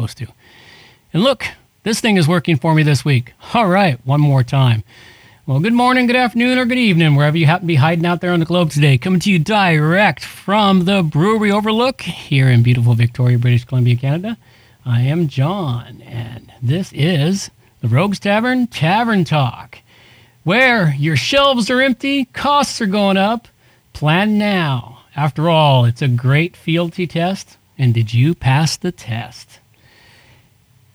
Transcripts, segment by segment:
supposed to. And look, this thing is working for me this week. All right, one more time. Well, good morning, good afternoon, or good evening, wherever you happen to be hiding out there on the globe today. Coming to you direct from the Brewery Overlook here in beautiful Victoria, British Columbia, Canada. I am John, and this is the Rogues Tavern Tavern Talk, where your shelves are empty, costs are going up. Plan now. After all, it's a great fealty test, and did you pass the test?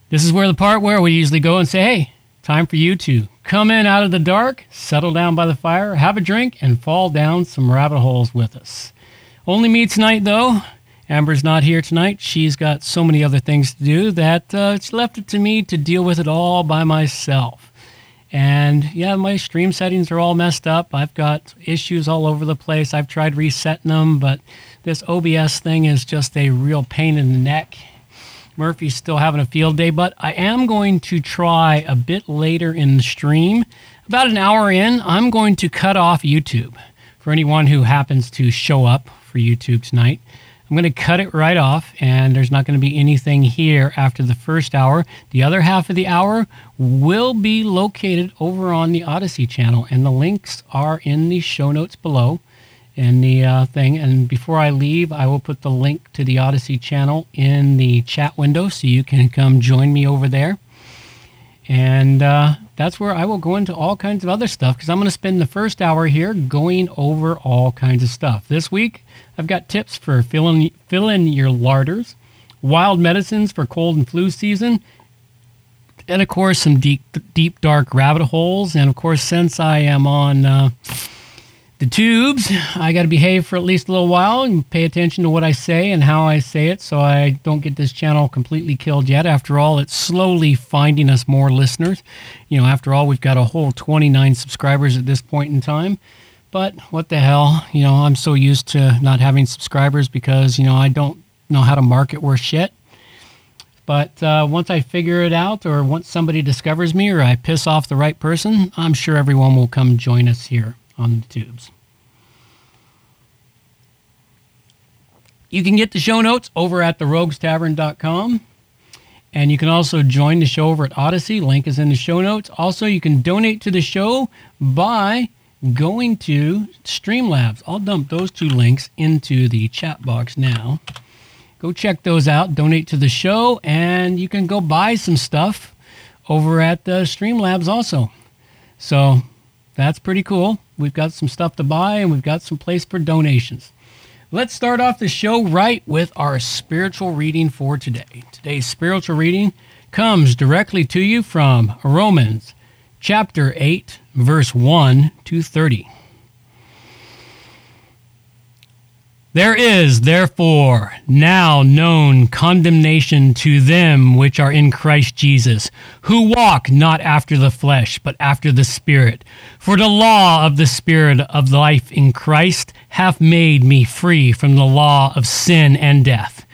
This is where the part where we usually go and say, hey, time for you to come in out of the dark, settle down by the fire, have a drink, and fall down some rabbit holes with us. Only me tonight, though. Amber's not here tonight. She's got so many other things to do that uh, it's left it to me to deal with it all by myself. And yeah, my stream settings are all messed up. I've got issues all over the place. I've tried resetting them, but this OBS thing is just a real pain in the neck. Murphy's still having a field day, but I am going to try a bit later in the stream. About an hour in, I'm going to cut off YouTube for anyone who happens to show up for YouTube tonight. I'm going to cut it right off, and there's not going to be anything here after the first hour. The other half of the hour will be located over on the Odysee channel, and the links are in the show notes below in the uh, thing. And before I leave, I will put the link to the Odysee channel in the chat window so you can come join me over there. And uh, that's where I will go into all kinds of other stuff because I'm going to spend the first hour here going over all kinds of stuff. This week, I've got tips for filling, filling your larders, wild medicines for cold and flu season, and of course, some deep, deep, dark rabbit holes. And of course, since I am on. Uh, the tubes, I got to behave for at least a little while and pay attention to what I say and how I say it so I don't get this channel completely killed yet. After all, it's slowly finding us more listeners. You know, after all, we've got a whole 29 subscribers at this point in time. But what the hell? You know, I'm so used to not having subscribers because, you know, I don't know how to market worth shit. But uh, once I figure it out, or once somebody discovers me, or I piss off the right person, I'm sure everyone will come join us here on the tubes. You can get the show notes over at theroguestavern.com. And you can also join the show over at Odysee. Link is in the show notes. Also, you can donate to the show by going to Streamlabs. I'll dump those two links into the chat box now. Go check those out. Donate to the show, and you can go buy some stuff over at the Streamlabs also. So that's pretty cool. We've got some stuff to buy and we've got some place for donations. Let's start off the show right with our spiritual reading for today. Today's spiritual reading comes directly to you from Romans chapter 8, verse 1 to 30. There is, therefore, now known condemnation to them which are in Christ Jesus, who walk not after the flesh, but after the Spirit. For the law of the Spirit of life in Christ hath made me free from the law of sin and death.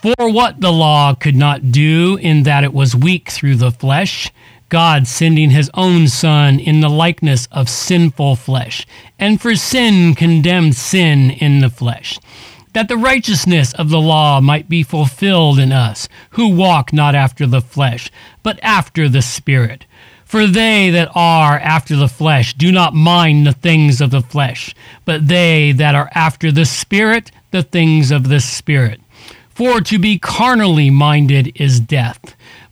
For what the law could not do, in that it was weak through the flesh, God sending his own Son in the likeness of sinful flesh, and for sin condemned sin in the flesh, that the righteousness of the law might be fulfilled in us, who walk not after the flesh, but after the Spirit. For they that are after the flesh do not mind the things of the flesh, but they that are after the Spirit, the things of the Spirit. For to be carnally minded is death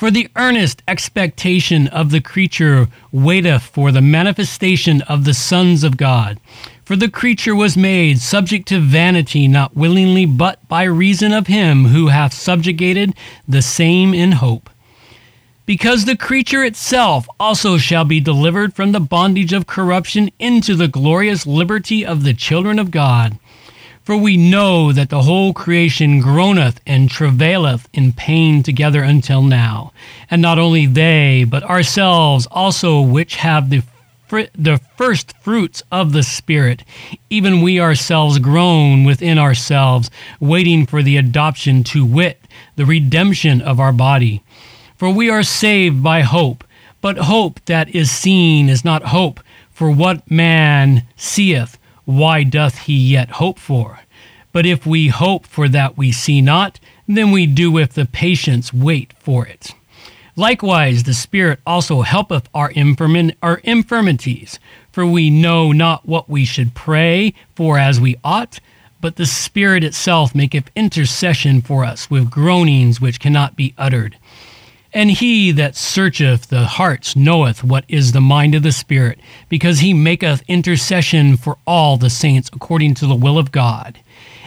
For the earnest expectation of the creature waiteth for the manifestation of the sons of God. For the creature was made subject to vanity, not willingly, but by reason of him who hath subjugated the same in hope. Because the creature itself also shall be delivered from the bondage of corruption into the glorious liberty of the children of God. For we know that the whole creation groaneth and travaileth in pain together until now. And not only they, but ourselves also, which have the, fr- the first fruits of the Spirit, even we ourselves groan within ourselves, waiting for the adoption to wit, the redemption of our body. For we are saved by hope. But hope that is seen is not hope. For what man seeth, why doth he yet hope for? But if we hope for that we see not, then we do with the patience wait for it. Likewise, the Spirit also helpeth our, our infirmities, for we know not what we should pray for as we ought, but the Spirit itself maketh intercession for us with groanings which cannot be uttered. And he that searcheth the hearts knoweth what is the mind of the Spirit, because he maketh intercession for all the saints according to the will of God.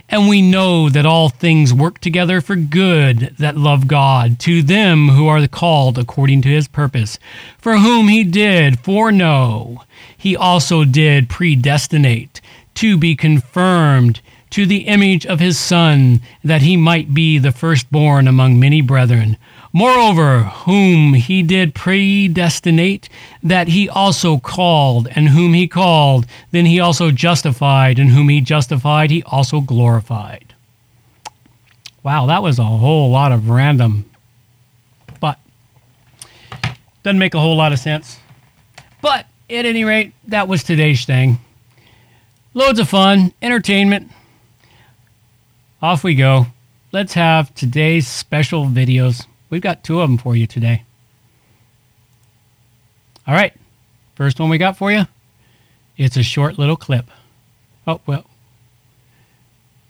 And we know that all things work together for good that love God, to them who are called according to his purpose, for whom he did foreknow, he also did predestinate to be confirmed to the image of his Son, that he might be the firstborn among many brethren. Moreover, whom he did predestinate, that he also called, and whom he called, then he also justified, and whom he justified, he also glorified. Wow, that was a whole lot of random, but doesn't make a whole lot of sense. But at any rate, that was today's thing. Loads of fun, entertainment. Off we go. Let's have today's special videos. We've got two of them for you today. All right. First one we got for you. It's a short little clip. Oh, well.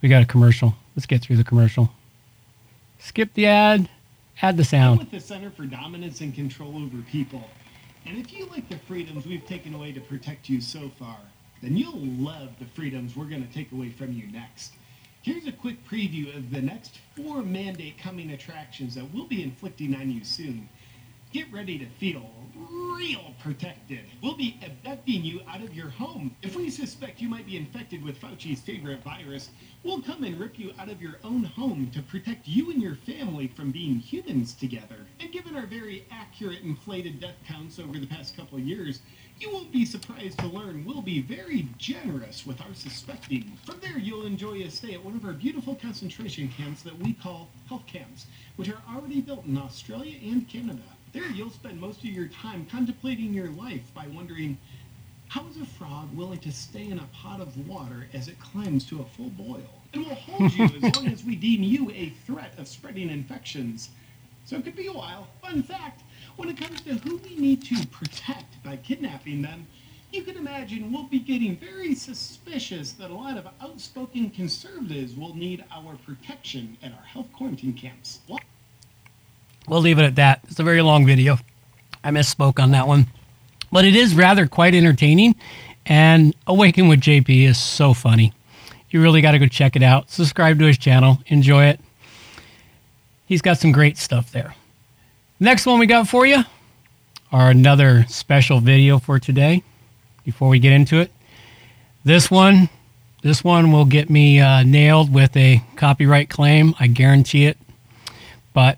We got a commercial. Let's get through the commercial. Skip the ad. Add the sound. with the Center for Dominance and Control Over People. And if you like the freedoms we've taken away to protect you so far, then you'll love the freedoms we're going to take away from you next. Here's a quick preview of the next four mandate coming attractions that we'll be inflicting on you soon. Get ready to feel real protected. We'll be abducting you out of your home. If we suspect you might be infected with Fauci's favorite virus, we'll come and rip you out of your own home to protect you and your family from being humans together. And given our very accurate inflated death counts over the past couple of years, you won't be surprised to learn we'll be very generous with our suspecting. From there, you'll enjoy a stay at one of our beautiful concentration camps that we call health camps, which are already built in Australia and Canada. There, you'll spend most of your time contemplating your life by wondering, how is a frog willing to stay in a pot of water as it climbs to a full boil? And we'll hold you as long as we deem you a threat of spreading infections. So it could be a while. Fun fact, when it comes to who we need to protect by kidnapping them, you can imagine we'll be getting very suspicious that a lot of outspoken conservatives will need our protection at our health quarantine camps. What? We'll leave it at that. It's a very long video. I misspoke on that one. But it is rather quite entertaining. And Awaken with JP is so funny. You really got to go check it out. Subscribe to his channel. Enjoy it. He's got some great stuff there. Next one we got for you are another special video for today. before we get into it. This one, this one will get me uh, nailed with a copyright claim. I guarantee it. But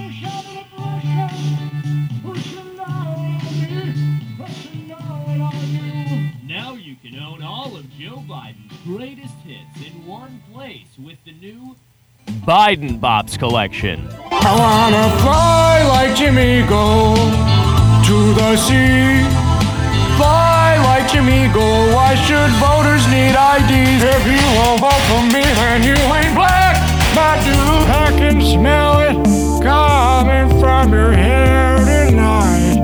Biden's greatest hits in one place with the new Biden Bops collection. I wanna fly like Jimmy Go to the sea. Fly like Jimmy Go. Why should voters need IDs? If you won't vote for me, then you ain't black. But do I can smell it coming from your hair tonight.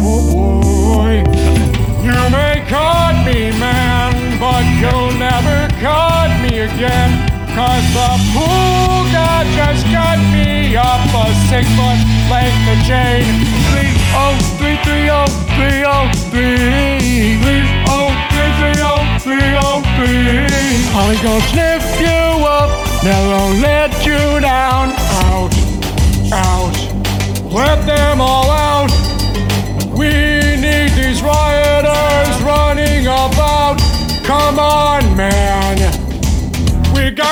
Oh boy, you may cut cut me again. Cause the pool god just cut me up a six foot length of chain. Three oh three three oh three oh three. Three oh three three oh three oh three. I'm gonna sniff you up, never let you down. Out, out, let them all out. We need these rioters running about. Come on, man.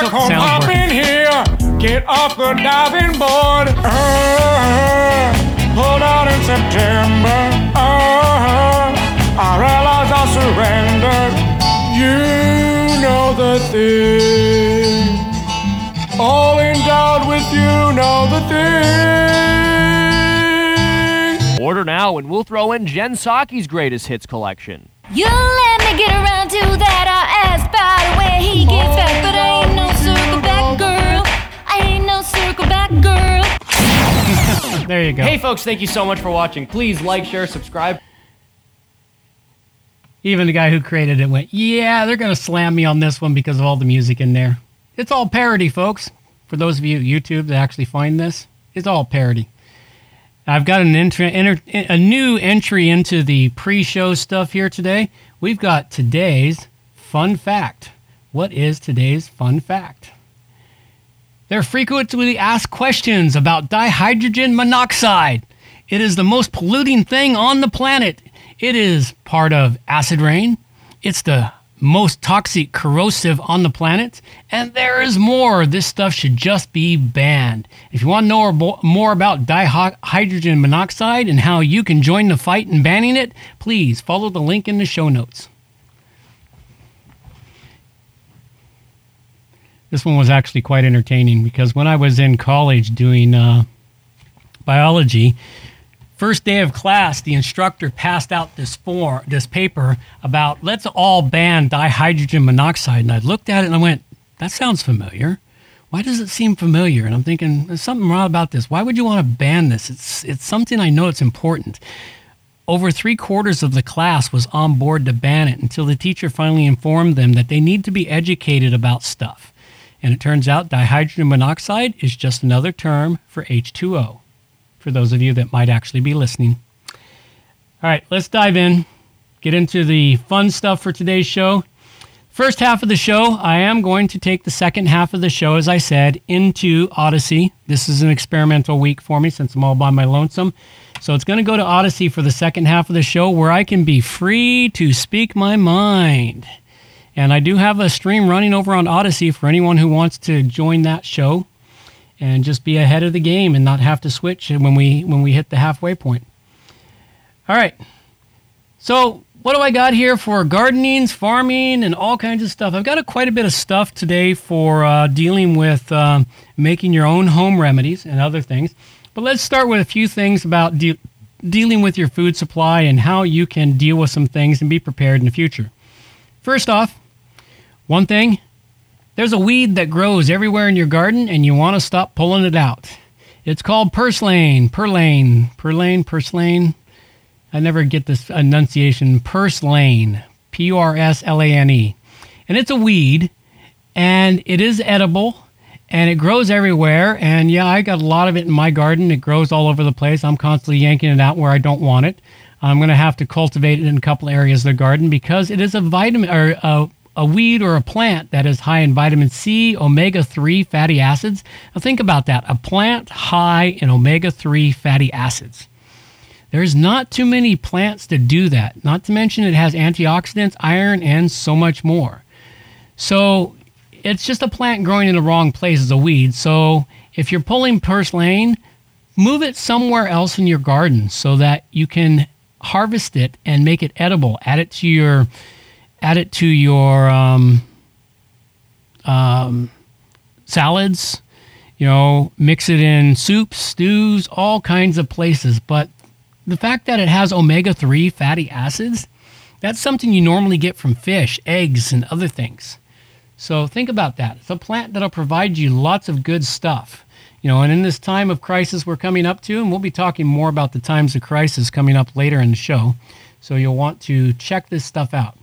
We got So- come sounds up in here. Get off the diving board. Uh, hold on in September. Uh, our allies are surrendered. You know the thing. All endowed with you know the thing. Order now and we'll throw in Jen Psaki's greatest hits collection. You let me get around to that. I asked by the way he gets back, but I ain't no circle back girl. I ain't no circle back girl. There you go. Hey, folks, thank you so much for watching. Please like, share, subscribe. Even the guy who created it went, yeah, they're going to slam me on this one because of all the music in there. It's all parody, folks. For those of you at YouTube that actually find this, it's all parody. I've got an enter, a new entry into the pre-show stuff here today. We've got today's fun fact. What is today's fun fact? They're frequently asked questions about dihydrogen monoxide. It is the most polluting thing on the planet. It is part of acid rain. It's the most toxic corrosive on the planet. And there is more. This stuff should just be banned. If you want to know more- about dihydrogen monoxide and how you can join the fight in banning it, please follow the link in the show notes. This one was actually quite entertaining because when I was in college doing uh, biology, first day of class, the instructor passed out this form, this paper about let's all ban dihydrogen monoxide, and I looked at it and I went, "That sounds familiar. Why does it seem familiar?" And I'm thinking, "There's something wrong about this. Why would you want to ban this? It's it's something I know it's important." Over three quarters of the class was on board to ban it until the teacher finally informed them that they need to be educated about stuff. And it turns out dihydrogen monoxide is just another term for H2O, for those of you that might actually be listening. All right, let's dive in, get into the fun stuff for today's show. First half of the show, I am going to take the second half of the show, as I said, into Odysee. This is an experimental week for me since I'm all by my lonesome. So it's going to go to Odysee for the second half of the show where I can be free to speak my mind. And I do have a stream running over on Odysee for anyone who wants to join that show and just be ahead of the game and not have to switch when we when we hit the halfway point. All right. So, what do I got here for gardenings, farming, and all kinds of stuff? I've got a, quite a bit of stuff today for uh, dealing with um, making your own home remedies and other things. But let's start with a few things about de- dealing with your food supply and how you can deal with some things and be prepared in the future. First off, one thing there's a weed that grows everywhere in your garden and you want to stop pulling it out. It's called purslane, purlane, purlane, purslane. I never get this enunciation. Purslane, P U R S L A N E. And it's a weed and it is edible and it grows everywhere. And yeah, I got a lot of it in my garden. It grows all over the place. I'm constantly yanking it out where I don't want it. I'm going to have to cultivate it in a couple areas of the garden because it is a vitamin or a, a weed or a plant that is high in vitamin C, omega 3 fatty acids. Now, think about that a plant high in omega 3 fatty acids. There's not too many plants to do that. Not to mention it has antioxidants, iron, and so much more. So it's just a plant growing in the wrong place as a weed. So if you're pulling purslane, move it somewhere else in your garden so that you can harvest it and make it edible. Add it to your add it to your um, um, salads. You know, mix it in soups, stews, all kinds of places. But the fact that it has omega 3 fatty acids, that's something you normally get from fish, eggs, and other things. So think about that. It's a plant that'll provide you lots of good stuff. You know, and in this time of crisis we're coming up to, and we'll be talking more about the times of crisis coming up later in the show. So you'll want to check this stuff out.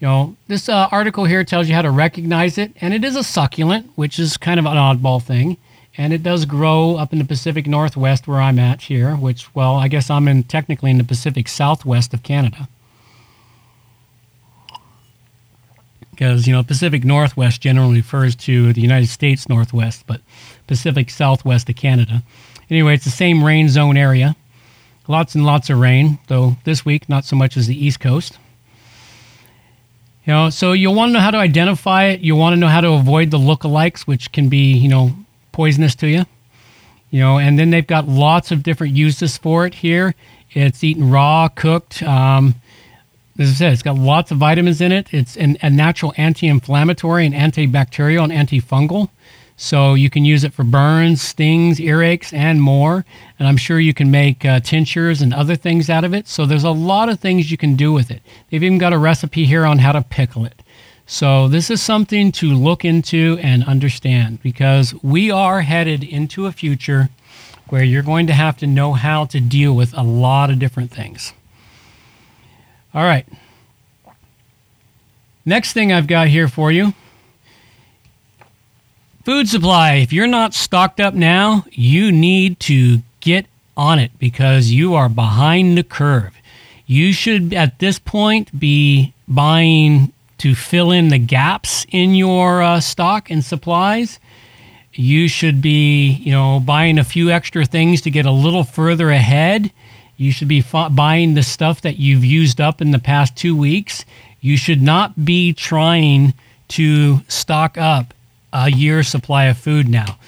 You know, this uh, article here tells you how to recognize it, and it is a succulent, which is kind of an oddball thing. And it does grow up in the Pacific Northwest where I'm at here, which, well, I guess I'm in technically in the Pacific Southwest of Canada. Because, you know, Pacific Northwest generally refers to the United States Northwest, but Pacific Southwest of Canada. Anyway, it's the same rain zone area. Lots and lots of rain, though this week not so much as the East Coast. You know, so you'll want to know how to identify it. You'll want to know how to avoid the lookalikes, which can be, you know, poisonous to you. You know, and then they've got lots of different uses for it here. It's eaten raw, cooked. Um, as I said, it's got lots of vitamins in it. It's an, a natural anti-inflammatory and antibacterial and antifungal. So you can use it for burns, stings, earaches, and more. And I'm sure you can make uh, tinctures and other things out of it. So there's a lot of things you can do with it. They've even got a recipe here on how to pickle it. So this is something to look into and understand because we are headed into a future where you're going to have to know how to deal with a lot of different things. All right. Next thing I've got here for you Food supply. If you're not stocked up now, you need to get on it because you are behind the curve. You should, at this point, be buying to fill in the gaps in your uh, stock and supplies. You should be, you know, buying a few extra things to get a little further ahead. You should be f- buying the stuff that you've used up in the past two weeks. You should not be trying to stock up a year's supply of food now.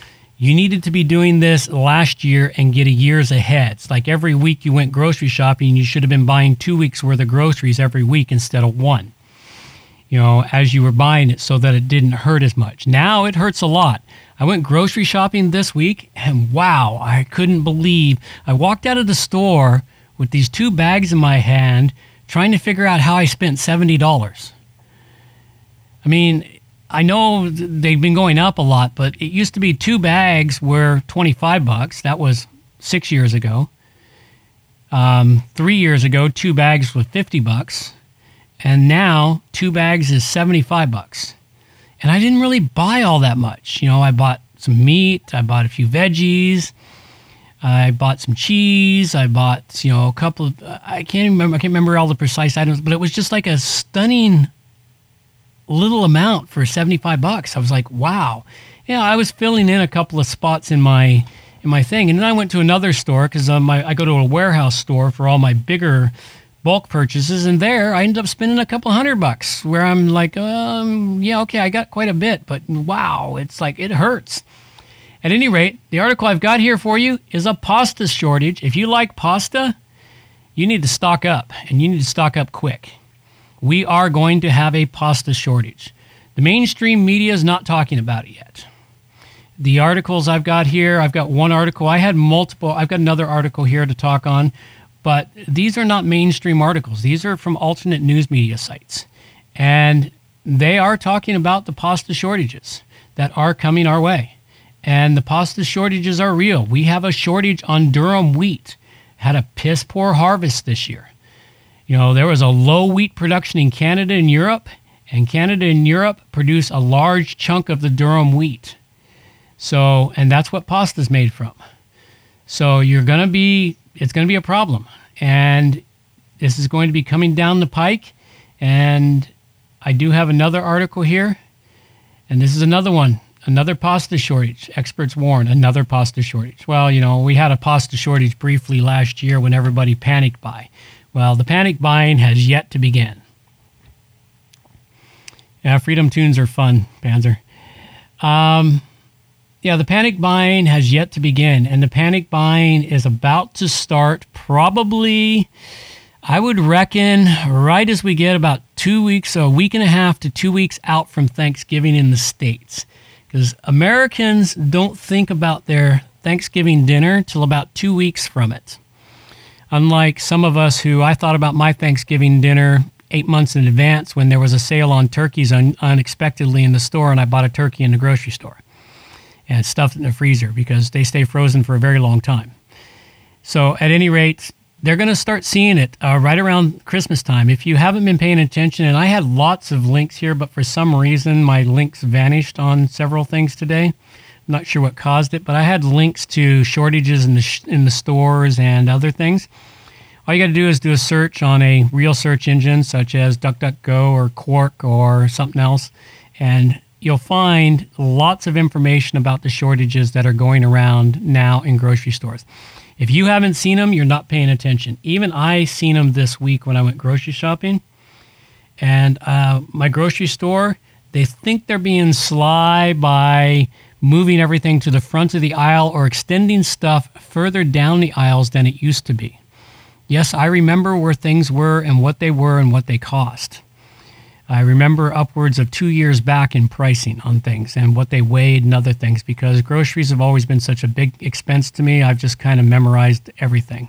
You needed to be doing this last year and get a year's ahead. It's like every week you went grocery shopping, you should have been buying two weeks worth of groceries every week instead of one. You know, as you were buying it so that it didn't hurt as much. Now it hurts a lot. I went grocery shopping this week and wow, I couldn't believe I walked out of the store with these two bags in my hand trying to figure out how I spent $70. I mean, I know they've been going up a lot, but it used to be two bags were 25 bucks. That was six years ago. Um, three years ago, two bags was 50 bucks. And now two bags is 75 bucks. And I didn't really buy all that much. You know, I bought some meat, I bought a few veggies, I bought some cheese, I bought, you know, a couple of, I can't remember, I can't remember all the precise items, but it was just like a stunning little amount for 75 bucks. I was like, wow. Yeah, I was filling in a couple of spots in my in my thing, and then I went to another store because um, I, I go to a warehouse store for all my bigger bulk purchases, and there I ended up spending a couple hundred bucks. Where I'm like, um, yeah, okay, I got quite a bit, but wow, it's like it hurts. At any rate, the article I've got here for you is a pasta shortage. If you like pasta, you need to stock up, and you need to stock up quick we are going to have a pasta shortage. The mainstream media is not talking about it yet. The articles I've got here, I've got one article. I had multiple, I've got another article here to talk on, but these are not mainstream articles. These are from alternate news media sites. And they are talking about the pasta shortages that are coming our way. And the pasta shortages are real. We have a shortage on durum wheat. Had a piss poor harvest this year. You know, there was a low wheat production in Canada and Europe, And Canada and Europe produce a large chunk of the durum wheat. So, and that's what pasta is made from. So you're going to be, it's going to be a problem. And this is going to be coming down the pike. And I do have another article here. And this is another one, another pasta shortage. Experts warn another pasta shortage. Well, you know, we had a pasta shortage briefly last year when everybody panicked buy. Well, the panic buying has yet to begin. Yeah, freedom tunes are fun, Panzer. Um, yeah, the panic buying has yet to begin, and the panic buying is about to start probably, I would reckon, right as we get about two weeks, a week and a half to two weeks out from Thanksgiving in the States. Because Americans don't think about their Thanksgiving dinner till about two weeks from it. Unlike some of us who I thought about my Thanksgiving dinner eight months in advance when there was a sale on turkeys un- unexpectedly in the store, and I bought a turkey in the grocery store and stuffed it in the freezer because they stay frozen for a very long time. So, at any rate, they're going to start seeing it uh, right around Christmas time. If you haven't been paying attention, and I had lots of links here, but for some reason my links vanished on several things today. Not sure what caused it, but I had links to shortages in the sh- in the stores and other things. All you got to do is do a search on a real search engine such as DuckDuckGo or Quark or something else, and you'll find lots of information about the shortages that are going around now in grocery stores. If you haven't seen them, you're not paying attention. Even I seen them this week when I went grocery shopping, and uh, my grocery store they think they're being sly by moving everything to the front of the aisle or extending stuff further down the aisles than it used to be. Yes, I remember where things were and what they were and what they cost. I remember upwards of two years back in pricing on things and what they weighed and other things because groceries have always been such a big expense to me. I've just kind of memorized everything.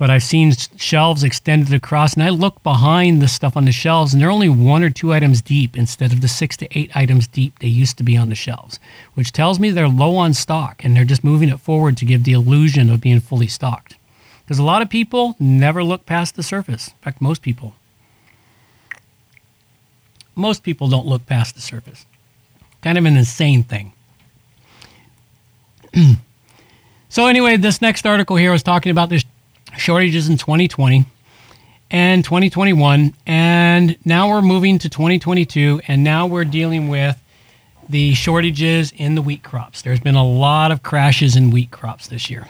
But I've seen shelves extended across, and I look behind the stuff on the shelves, and they're only one or two items deep instead of the six to eight items deep they used to be on the shelves, which tells me they're low on stock and they're just moving it forward to give the illusion of being fully stocked. Because a lot of people never look past the surface. In fact, most people. Most people don't look past the surface. Kind of an insane thing. so, anyway, this next article here was talking about the shortages in 2020 and 2021. And now we're moving to 2022, and now we're dealing with the shortages in the wheat crops. There's been a lot of crashes in wheat crops this year.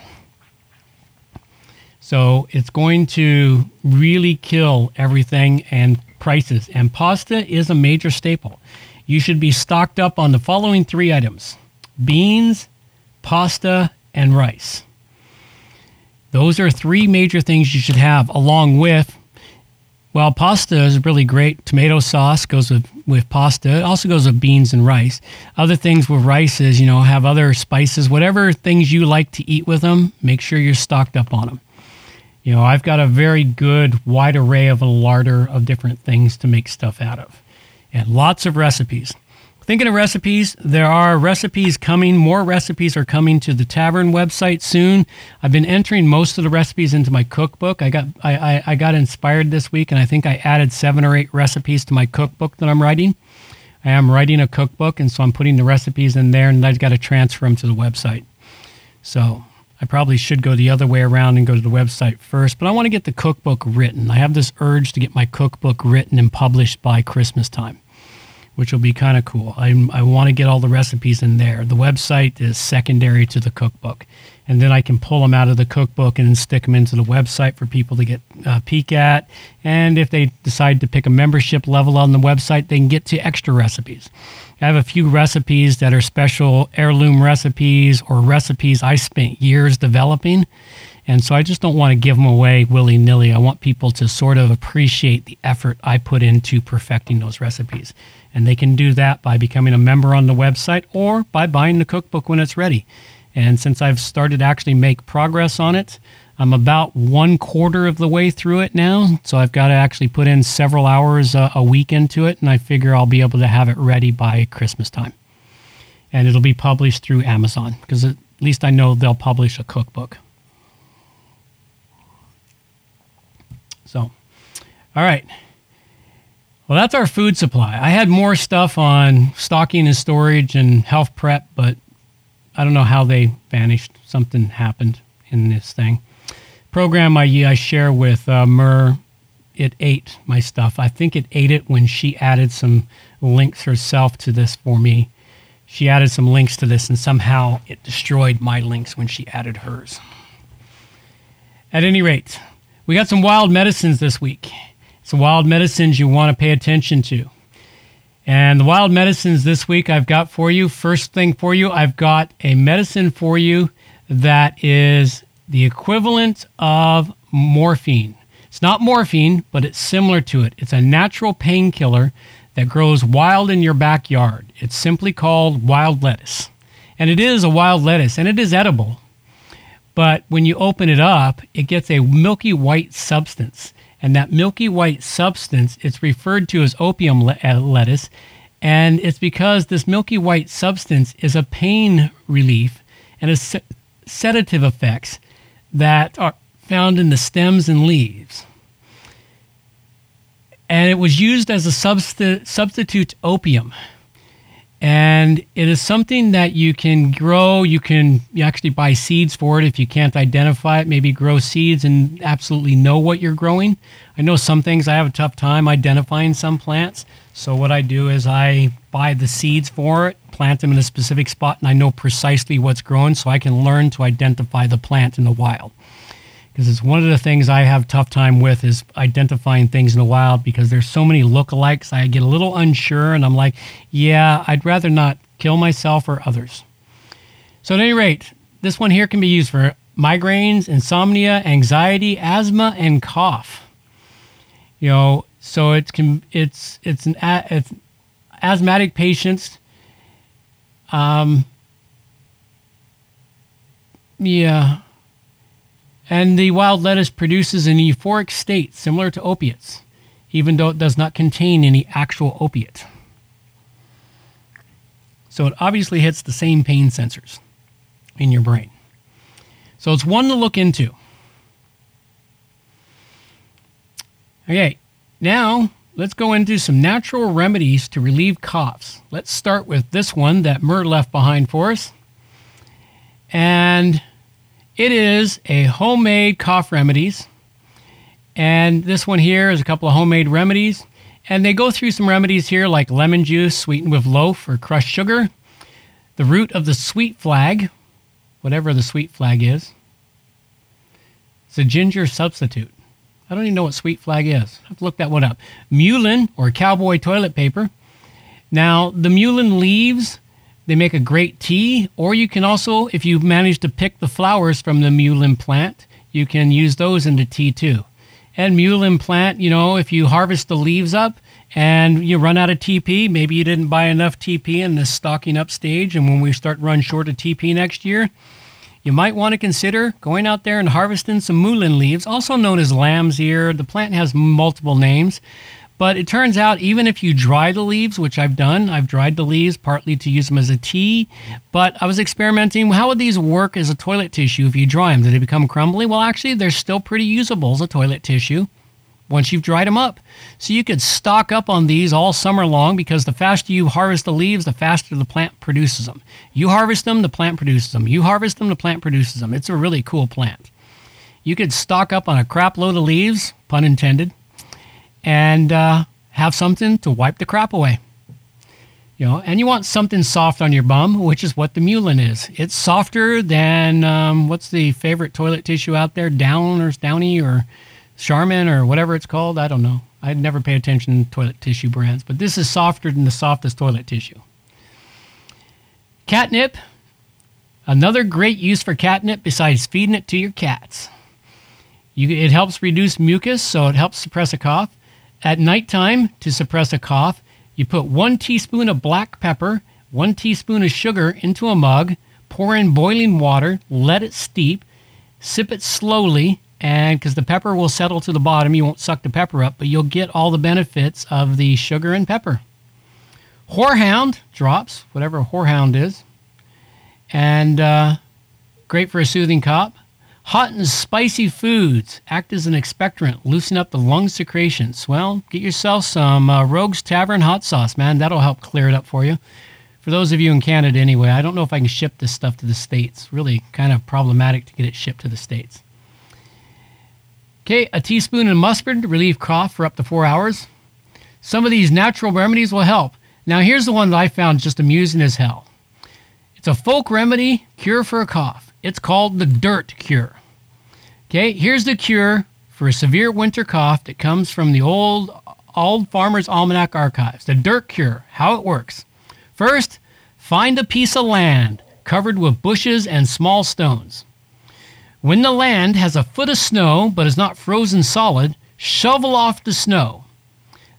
So it's going to really kill everything and prices. And pasta is a major staple. You should be stocked up on the following three items beans, pasta, and rice. Those are three major things you should have, along with, well, pasta is really great. Tomato sauce goes with, with pasta. It also goes with beans and rice. Other things with rice is, you know, have other spices, whatever things you like to eat with them, make sure you're stocked up on them. You know, I've got a very good wide array of a larder of different things to make stuff out of, and lots of recipes. Thinking of recipes, there are recipes coming. More recipes are coming to the tavern website soon. I've been entering most of the recipes into my cookbook. I got I, I, I got inspired this week, and I think I added seven or eight recipes to my cookbook that I'm writing. I am writing a cookbook, and so I'm putting the recipes in there, and I've got to transfer them to the website. So I probably should go the other way around and go to the website first, but I want to get the cookbook written. I have this urge to get my cookbook written and published by Christmas time, which will be kind of cool. I, I want to get all the recipes in there. The website is secondary to the cookbook. And then I can pull them out of the cookbook and stick them into the website for people to get a uh, peek at. And if they decide to pick a membership level on the website, they can get to extra recipes. I have a few recipes that are special heirloom recipes or recipes I spent years developing. And so I just don't want to give them away willy nilly. I want people to sort of appreciate the effort I put into perfecting those recipes. And they can do that by becoming a member on the website or by buying the cookbook when it's ready. And since I've started to actually make progress on it, I'm about one quarter of the way through it now, so I've got to actually put in several hours uh, a week into it, and I figure I'll be able to have it ready by Christmas time. And it'll be published through Amazon because at least I know they'll publish a cookbook. So, all right. Well, that's our food supply. I had more stuff on stocking and storage and health prep, but I don't know how they vanished. Something happened in this thing. Program I, I share with uh, it ate my stuff. I think it ate it when she added some links herself to this for me. She added some links to this, and somehow it destroyed my links when she added hers. At any rate, we got some wild medicines this week. Some wild medicines you want to pay attention to. And the wild medicines this week I've got for you. First thing for you, I've got a medicine for you that is the equivalent of morphine. It's not morphine, but it's similar to it. It's a natural painkiller that grows wild in your backyard. It's simply called wild lettuce. And it is a wild lettuce and it is edible. But when you open it up, it gets a milky white substance. And that milky white substance, it's referred to as opium uh, lettuce. And it's because this milky white substance is a pain relief and a sedative effects that are found in the stems and leaves. And it was used as a substi- substitute opium and it is something that you can grow. You can you actually buy seeds for it if you can't identify it. Maybe grow seeds and absolutely know what you're growing. I know some things i have a tough time identifying some plants. So what i do is i buy the seeds for it plant them in a specific spot and i know precisely what's growing so i can learn to identify the plant in the wild because it's one of the things I have tough time with is identifying things in the wild because there's so many lookalikes. I get a little unsure and I'm like, yeah, I'd rather not kill myself or others. So at any rate, this one here can be used for migraines, insomnia, anxiety, asthma, and cough. You know, so it can it's it's an it's asthmatic patients. Um, yeah and the wild lettuce produces an euphoric state similar to opiates, even though it does not contain any actual opiate. So it obviously hits the same pain sensors in your brain. So it's one to look into. Okay, now let's go into some natural remedies to relieve coughs. Let's start with this one that Mur left behind for us. And it is a homemade cough remedies. And this one here is a couple of homemade remedies. And they go through some remedies here like lemon juice sweetened with loaf or crushed sugar, the root of the sweet flag, whatever the sweet flag is. It's a ginger substitute. I don't even know what sweet flag is. I have to look that one up. Mullein or cowboy toilet paper. Now, the mullein leaves they make a great tea, or you can also, if you manage to pick the flowers from the mullein plant, you can use those in the tea too. And mullein plant, you know, if you harvest the leaves up and you run out of TP, maybe you didn't buy enough TP in this stocking up stage, and when we start run short of TP next year, you might want to consider going out there and harvesting some mullein leaves, also known as lamb's ear. The plant has multiple names. But it turns out, even if you dry the leaves, which I've done, I've dried the leaves partly to use them as a tea. But I was experimenting. How would these work as a toilet tissue if you dry them? Do they become crumbly? Well, actually, they're still pretty usable as a toilet tissue once you've dried them up. So you could stock up on these all summer long because the faster you harvest the leaves, the faster the plant produces them. You harvest them, the plant produces them. You harvest them, the plant produces them. It's a really cool plant. You could stock up on a crap load of leaves, pun intended, and uh, have something to wipe the crap away. You know, and you want something soft on your bum, which is what the mullein is. It's softer than um, what's the favorite toilet tissue out there, Down or Downy or Charmin or whatever it's called. I don't know. I'd never pay attention to toilet tissue brands, but this is softer than the softest toilet tissue. Catnip, another great use for catnip besides feeding it to your cats. You, it helps reduce mucus, so it helps suppress a cough. At nighttime, to suppress a cough, you put one teaspoon of black pepper, one teaspoon of sugar into a mug, pour in boiling water, let it steep, sip it slowly, and because the pepper will settle to the bottom, you won't suck the pepper up, but you'll get all the benefits of the sugar and pepper. Horehound drops, whatever horehound is, and uh, great for a soothing cough. Hot and spicy foods act as an expectorant, loosen up the lung secretions. Well, get yourself some uh, Rogue's Tavern hot sauce, man. That'll help clear it up for you. For those of you in Canada, anyway, I don't know if I can ship this stuff to the States. Really kind of problematic to get it shipped to the States. Okay, a teaspoon of mustard to relieve cough for up to four hours. Some of these natural remedies will help. Now, here's the one that I found just amusing as hell. It's a folk remedy cure for a cough. It's called the dirt cure. Okay, here's the cure for a severe winter cough that comes from the old old Farmer's Almanac archives. The dirt cure, how it works. First, find a piece of land covered with bushes and small stones. When the land has a foot of snow but is not frozen solid, shovel off the snow.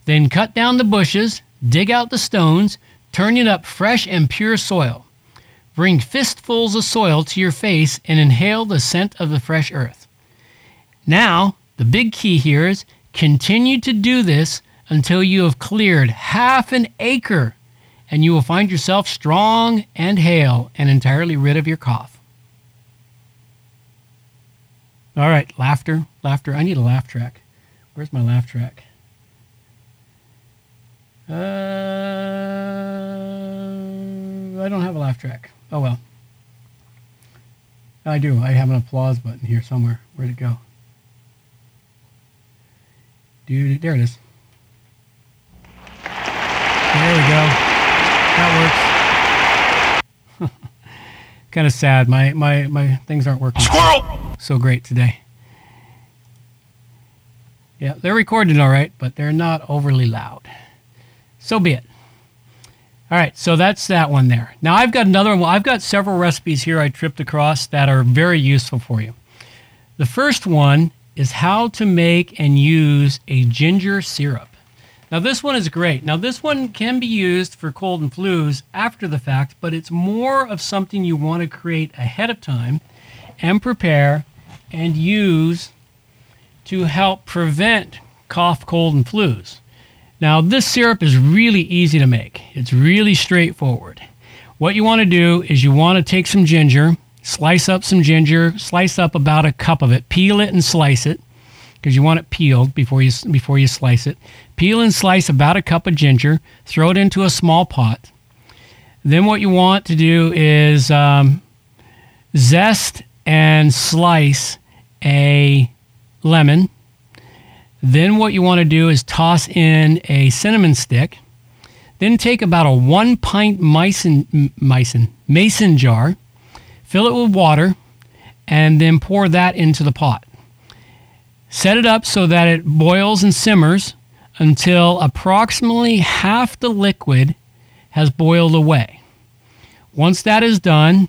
Then cut down the bushes, dig out the stones, turning up fresh and pure soil. Bring fistfuls of soil to your face and inhale the scent of the fresh earth. Now, the big key here is continue to do this until you have cleared half an acre, and you will find yourself strong and hale and entirely rid of your cough. All right, laughter, laughter. I need a laugh track. Where's my laugh track? Uh, I don't have a laugh track. Oh well. I do. I have an applause button here somewhere. Where'd it go? Dude, there it is. There we go. That works. kind of sad. My, my, my things aren't working Squirrel! so great today. Yeah, they're recorded all right, but they're not overly loud. So be it. All right, so that's that one there. Now I've got another one. I've got several recipes here I tripped across that are very useful for you. The first one is how to make and use a ginger syrup. Now this one is great. Now this one can be used for cold and flus after the fact, but it's more of something you want to create ahead of time and prepare and use to help prevent cough, cold, and flus. Now, this syrup is really easy to make. It's really straightforward. What you want to do is you want to take some ginger, slice up some ginger, slice up about a cup of it, peel it and slice it because you want it peeled before you before you slice it. Peel and slice about a cup of ginger. Throw it into a small pot. Then what you want to do is um, zest and slice a lemon. Then what you want to do is toss in a cinnamon stick. Then take about a one pint mason, mason, mason jar, fill it with water, and then pour that into the pot. Set it up so that it boils and simmers until approximately half the liquid has boiled away. Once that is done,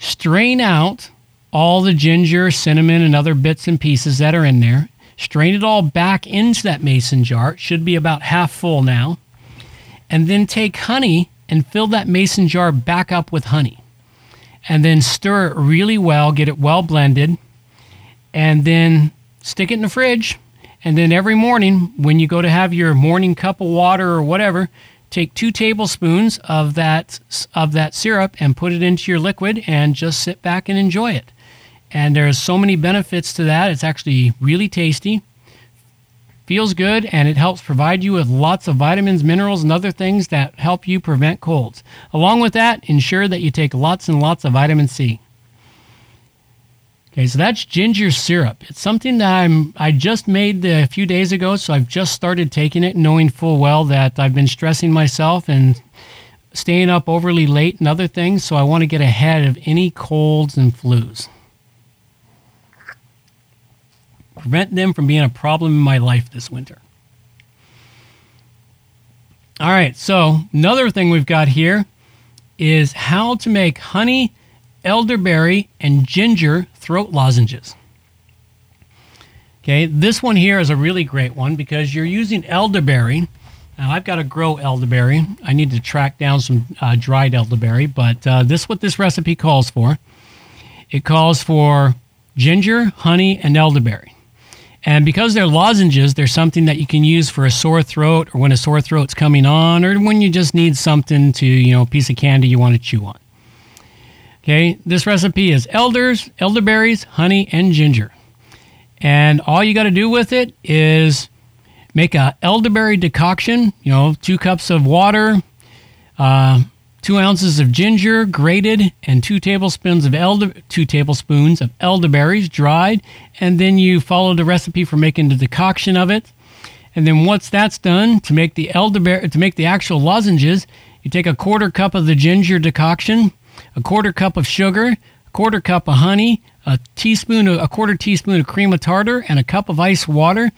strain out all the ginger, cinnamon, and other bits and pieces that are in there. Strain it all back into that mason jar. It should be about half full now. And then take honey and fill that mason jar back up with honey. And then stir it really well, get it well blended, and then stick it in the fridge. And then every morning, when you go to have your morning cup of water or whatever, take two tablespoons of that of that syrup and put it into your liquid and just sit back and enjoy it. And there's so many benefits to that. It's actually really tasty, feels good, and it helps provide you with lots of vitamins, minerals, and other things that help you prevent colds. Along with that, ensure that you take lots and lots of vitamin C. Okay, so that's ginger syrup. It's something that I'm I just made a few days ago, so I've just started taking it, knowing full well that I've been stressing myself and staying up overly late and other things, so I want to get ahead of any colds and flus. Prevent them from being a problem in my life this winter. All right, so another thing we've got here is how to make honey, elderberry, and ginger throat lozenges. Okay, this one here is a really great one because you're using elderberry. Now I've got to grow elderberry. I need to track down some uh, dried elderberry, but uh, this is what this recipe calls for. It calls for ginger, honey, and elderberry. And because they're lozenges, they're something that you can use for a sore throat or when a sore throat's coming on or when you just need something to, you know, a piece of candy you want to chew on. Okay, this recipe is elders, elderberries, honey, and ginger. And all you got to do with it is make a elderberry decoction. You know, two cups of water, uh, two ounces of ginger grated, and two tablespoons of elder two tablespoons of elderberries dried. And then you follow the recipe for making the decoction of it. And then once that's done, to make the elderberry to make the actual lozenges, you take a quarter cup of the ginger decoction, a quarter cup of sugar, a quarter cup of honey, a teaspoon, a quarter teaspoon of cream of tartar, and a cup of ice water.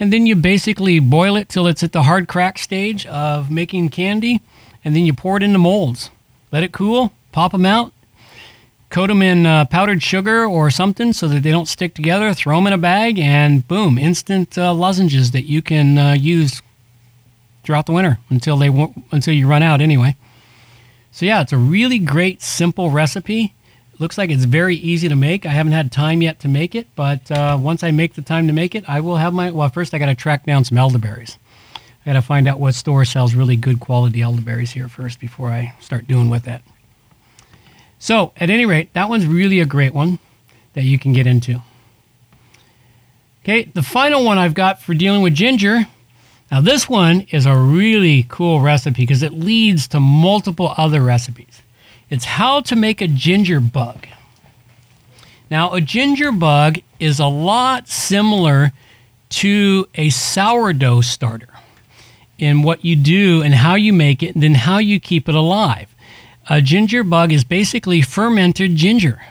And then you basically boil it till it's at the hard crack stage of making candy. And then you pour it into molds. Let it cool, pop them out, coat them in uh, powdered sugar or something so that they don't stick together. Throw them in a bag, and boom, instant uh, lozenges that you can uh, use throughout the winter until they until you run out anyway. So yeah, it's a really great simple recipe. It looks like it's very easy to make. I haven't had time yet to make it, but uh, once I make the time to make it, I will have my. Well, first I got to track down some elderberries. I got to find out what store sells really good quality elderberries here first before I start doing with that. So, at any rate, that one's really a great one that you can get into. Okay, the final one I've got for dealing with ginger. Now, this one is a really cool recipe because it leads to multiple other recipes. It's how to make a ginger bug. Now, a ginger bug is a lot similar to a sourdough starter in what you do and how you make it, and then how you keep it alive. A ginger bug is basically fermented ginger.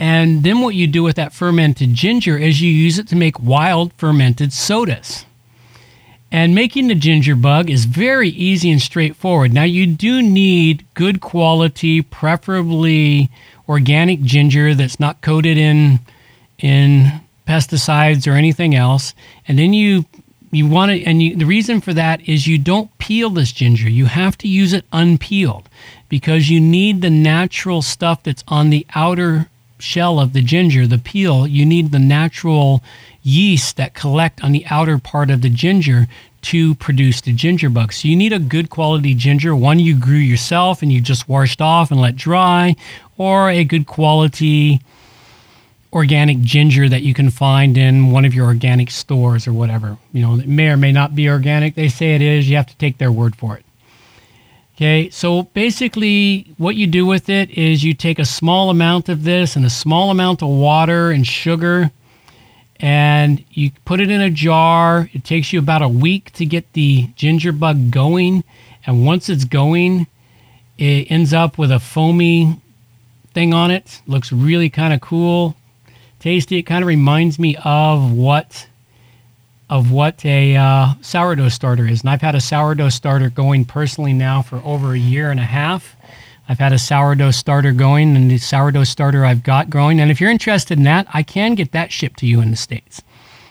And then what you do with that fermented ginger is you use it to make wild fermented sodas. And making the ginger bug is very easy and straightforward. Now, you do need good quality, preferably organic ginger that's not coated in, in pesticides or anything else. And then you you want to, and you, the reason for that is you don't peel this ginger. You have to use it unpeeled because you need the natural stuff that's on the outer shell of the ginger, the peel. You need the natural yeast that collect on the outer part of the ginger to produce the ginger bug. So you need a good quality ginger, one you grew yourself and you just washed off and let dry, or a good quality organic ginger that you can find in one of your organic stores or whatever. You know, it may or may not be organic. They say it is. You have to take their word for it. Okay, so basically, what you do with it is you take a small amount of this and a small amount of water and sugar, and you put it in a jar. It takes you about a week to get the ginger bug going, and once it's going, it ends up with a foamy thing on it. Looks really kind of cool tasty. It kind of reminds me of what of what a uh, sourdough starter is. And I've had a sourdough starter going personally now for over a year and a half. I've had a sourdough starter going, and the sourdough starter I've got growing. And if you're interested in that, I can get that shipped to you in the States.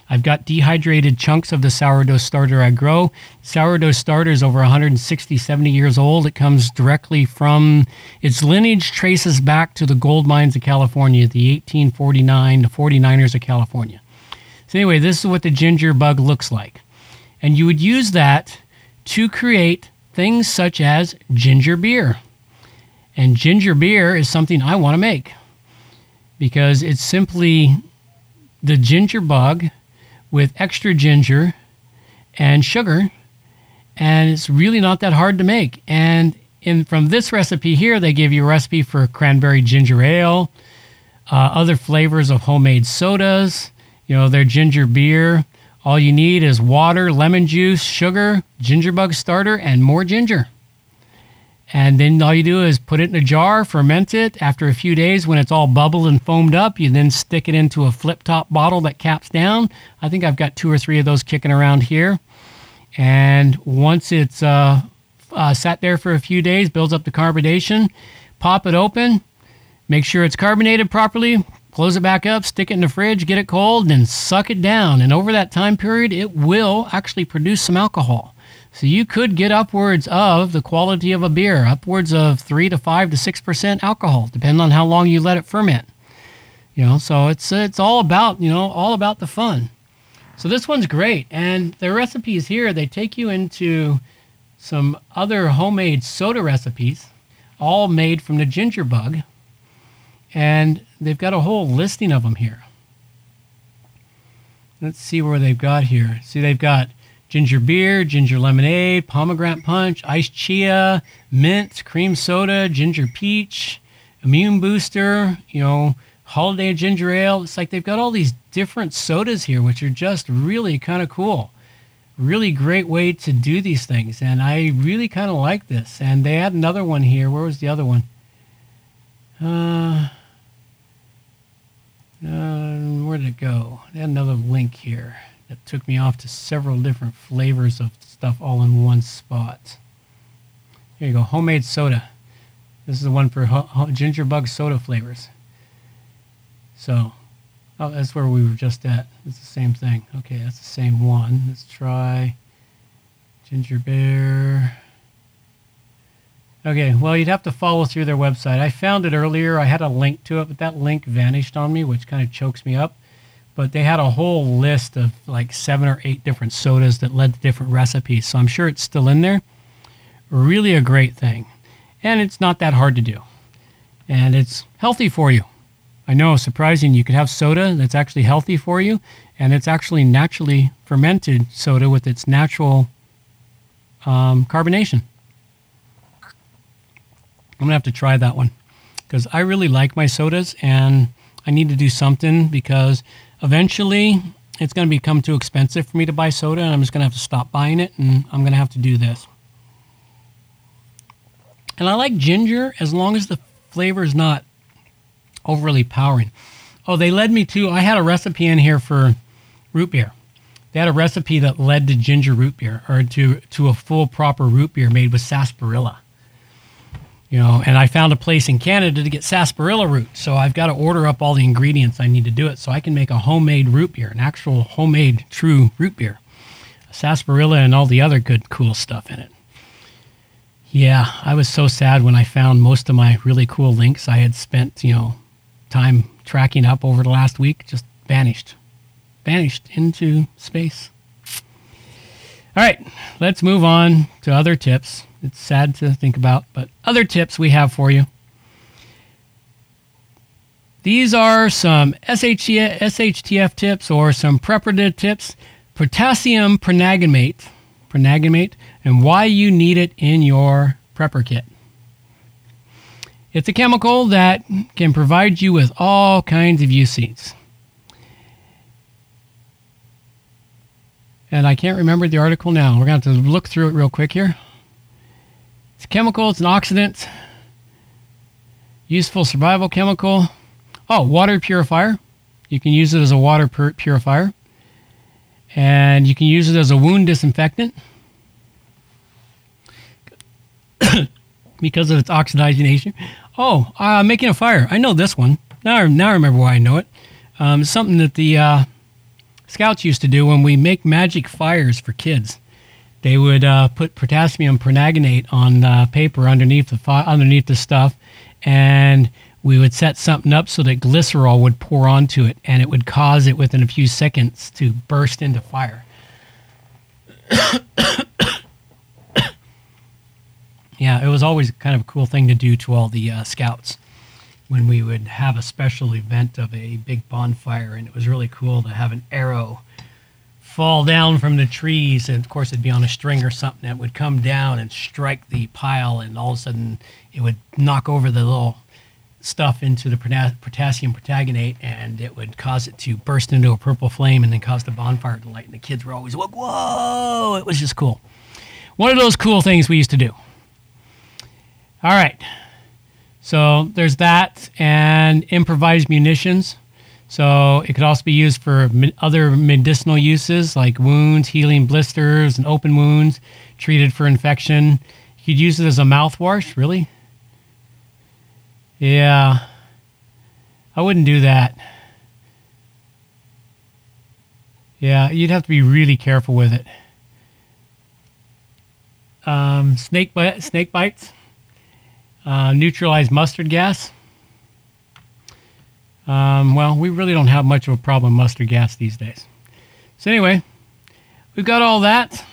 I've got dehydrated chunks of the sourdough starter I grow. Sourdough starter is over 160, 70 years old. It comes directly from, its lineage traces back to the gold mines of California, the 1849 the 49ers of California. So, anyway, this is what the ginger bug looks like. And you would use that to create things such as ginger beer. And ginger beer is something I want to make because it's simply the ginger bug with extra ginger and sugar, and it's really not that hard to make. And in from this recipe here, they give you a recipe for cranberry ginger ale, uh, other flavors of homemade sodas, you know, their ginger beer. All you need is water, lemon juice, sugar, ginger bug starter, and more ginger. And then all you do is put it in a jar, ferment it. After a few days, when it's all bubbled and foamed up, you then stick it into a flip top bottle that caps down. I think I've got two or three of those kicking around here. And once it's uh, uh, sat there for a few days, builds up the carbonation, pop it open, make sure it's carbonated properly, close it back up, stick it in the fridge, get it cold, and then suck it down. And over that time period, it will actually produce some alcohol. So you could get upwards of the quality of a beer, upwards of three to five to six percent alcohol, depending on how long you let it ferment. You know, so it's it's all about you know all about the fun. So this one's great, and the recipes here they take you into some other homemade soda recipes, all made from the ginger bug, and they've got a whole listing of them here. Let's see where they've got here. See, they've got ginger beer, ginger lemonade, pomegranate punch, iced chia, mint, cream soda, ginger peach, immune booster, you know, holiday ginger ale. It's like they've got all these different sodas here, which are just really kind of cool. Really great way to do these things. And I really kind of like this. And they had another one here. Where was the other one? Uh, uh, where did it go? They had another link here that took me off to several different flavors of stuff all in one spot. Here you go, homemade soda. This is the one for ho- ginger bug soda flavors. So, oh, that's where we were just at. It's the same thing. Okay, that's the same one. Let's try ginger bear. Okay, well, you'd have to follow through their website. I found it earlier. I had a link to it, but that link vanished on me, which kind of chokes me up. But they had a whole list of like seven or eight different sodas that led to different recipes. So I'm sure it's still in there. Really a great thing. And it's not that hard to do. And it's healthy for you. I know, surprising. You could have soda that's actually healthy for you, and it's actually naturally fermented soda with its natural um, carbonation. I'm gonna have to try that one because I really like my sodas, and I need to do something because eventually it's gonna become too expensive for me to buy soda, and I'm just gonna have to stop buying it, and I'm gonna have to do this. And I like ginger as long as the flavor is not overly powering. Oh, they led me to, I had a recipe in here for root beer. They had a recipe that led to ginger root beer or to, to a full proper root beer made with sarsaparilla. You know, and I found a place in Canada to get sarsaparilla root. So I've got to order up all the ingredients I need to do it so I can make a homemade root beer, an actual homemade true root beer. Sarsaparilla and all the other good cool stuff in it. Yeah, I was so sad when I found most of my really cool links I had spent, you know, time tracking up over the last week just vanished. Vanished into space. All right, let's move on to other tips. It's sad to think about, but other tips we have for you. These are some SHTF, tips or some preparative tips. Potassium permanganate, permanganate, and why you need it in your prepper kit. It's a chemical that can provide you with all kinds of uses. And I can't remember the article now. We're going to have to look through it real quick here. It's a chemical, it's an oxidant, useful survival chemical. Oh, water purifier. You can use it as a water pur- purifier. And you can use it as a wound disinfectant because of its oxidizing nature. Oh, uh, making a fire. I know this one. Now, now I remember why I know it. Um, it's something that the uh, scouts used to do when we make magic fires for kids. They would uh, put potassium permanganate on uh, paper underneath the fi- underneath the stuff, and we would set something up so that glycerol would pour onto it, and it would cause it within a few seconds to burst into fire. yeah, it was always kind of a cool thing to do to all the uh, scouts when we would have a special event of a big bonfire, and it was really cool to have an arrow fall down from the trees, and of course it'd be on a string or something that would come down and strike the pile, and all of a sudden it would knock over the little stuff into the potassium permanganate, and it would cause it to burst into a purple flame, and then cause the bonfire to light. And the kids were always like, "Whoa!" It was just cool. One of those cool things we used to do. All right. So there's that and improvised munitions. So it could also be used for other medicinal uses like wounds, healing blisters, and open wounds, treated for infection. You could use it as a mouthwash, really? Yeah. I wouldn't do that. Yeah, you'd have to be really careful with it. Um, snake, bite, snake bites uh, neutralize mustard gas. Um, well, we really don't have much of a problem with mustard gas these days. So, anyway, we've got all that.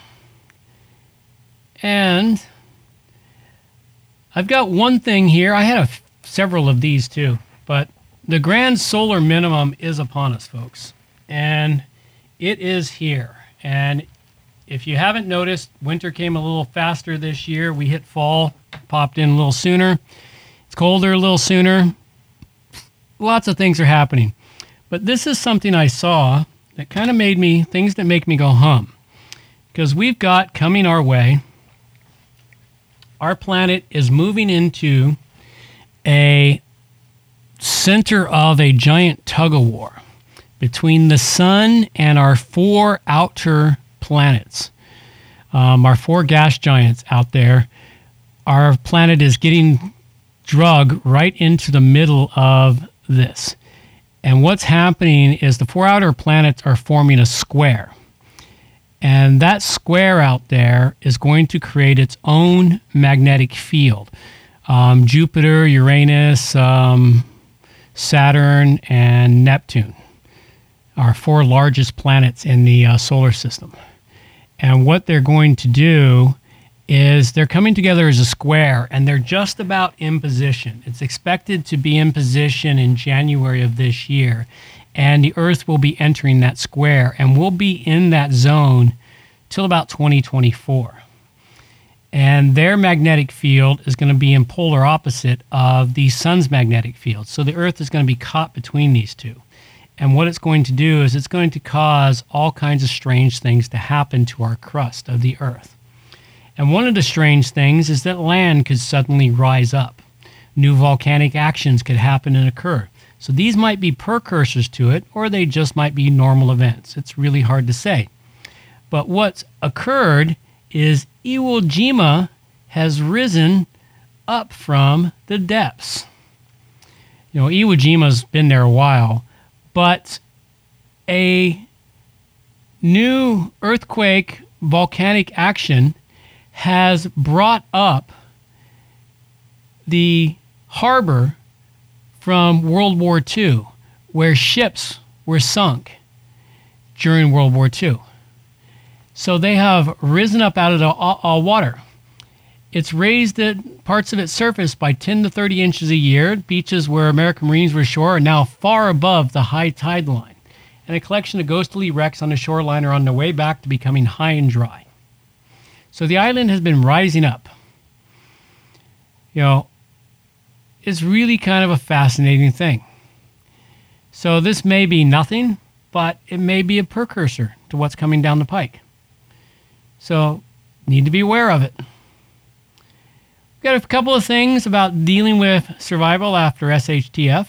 And I've got one thing here. I had several of these too. But the grand solar minimum is upon us, folks. And it is here. And if you haven't noticed, winter came a little faster this year. We hit fall, popped in a little sooner. It's colder a little sooner. Lots of things are happening. But this is something I saw that kind of made me things that make me go hum. Because we've got coming our way, our planet is moving into a center of a giant tug of war between the sun and our four outer planets, um, our four gas giants out there. Our planet is getting drug right into the middle of this. And what's happening is the four outer planets are forming a square. And that square out there is going to create its own magnetic field. Um, Jupiter, Uranus, um, Saturn, and Neptune are four largest planets in the uh, solar system. And what they're going to do is they're coming together as a square and they're just about in position. It's expected to be in position in January of this year. And the Earth will be entering that square and we'll be in that zone till about 2024. And their magnetic field is going to be in polar opposite of the sun's magnetic field. So the Earth is going to be caught between these two. And what it's going to do is it's going to cause all kinds of strange things to happen to our crust of the Earth. And one of the strange things is that land could suddenly rise up. New volcanic actions could happen and occur. So these might be precursors to it, or they just might be normal events. It's really hard to say. But what's occurred is Iwo Jima has risen up from the depths. You know, Iwo Jima's been there a while, but a new earthquake volcanic action has brought up the harbor from World War II, where ships were sunk during World War II. So they have risen up out of the uh, uh, water. It's raised parts of its surface by 10 to 30 inches a year. Beaches where American Marines were ashore are now far above the high tide line. And a collection of ghostly wrecks on the shoreline are on their way back to becoming high and dry. So the island has been rising up. You know, it's really kind of a fascinating thing. So this may be nothing, but it may be a precursor to what's coming down the pike. So need to be aware of it. We've got a couple of things about dealing with survival after SHTF.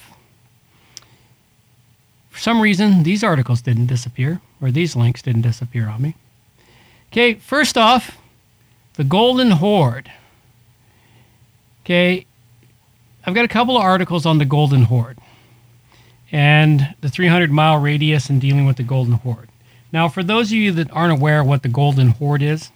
For some reason, these articles didn't disappear, or these links didn't disappear on me. Okay, first off, the Golden Horde. Okay, I've got a couple of articles on the Golden Horde and the 300 mile radius and dealing with the Golden Horde. Now, for those of you that aren't aware what the Golden Horde is,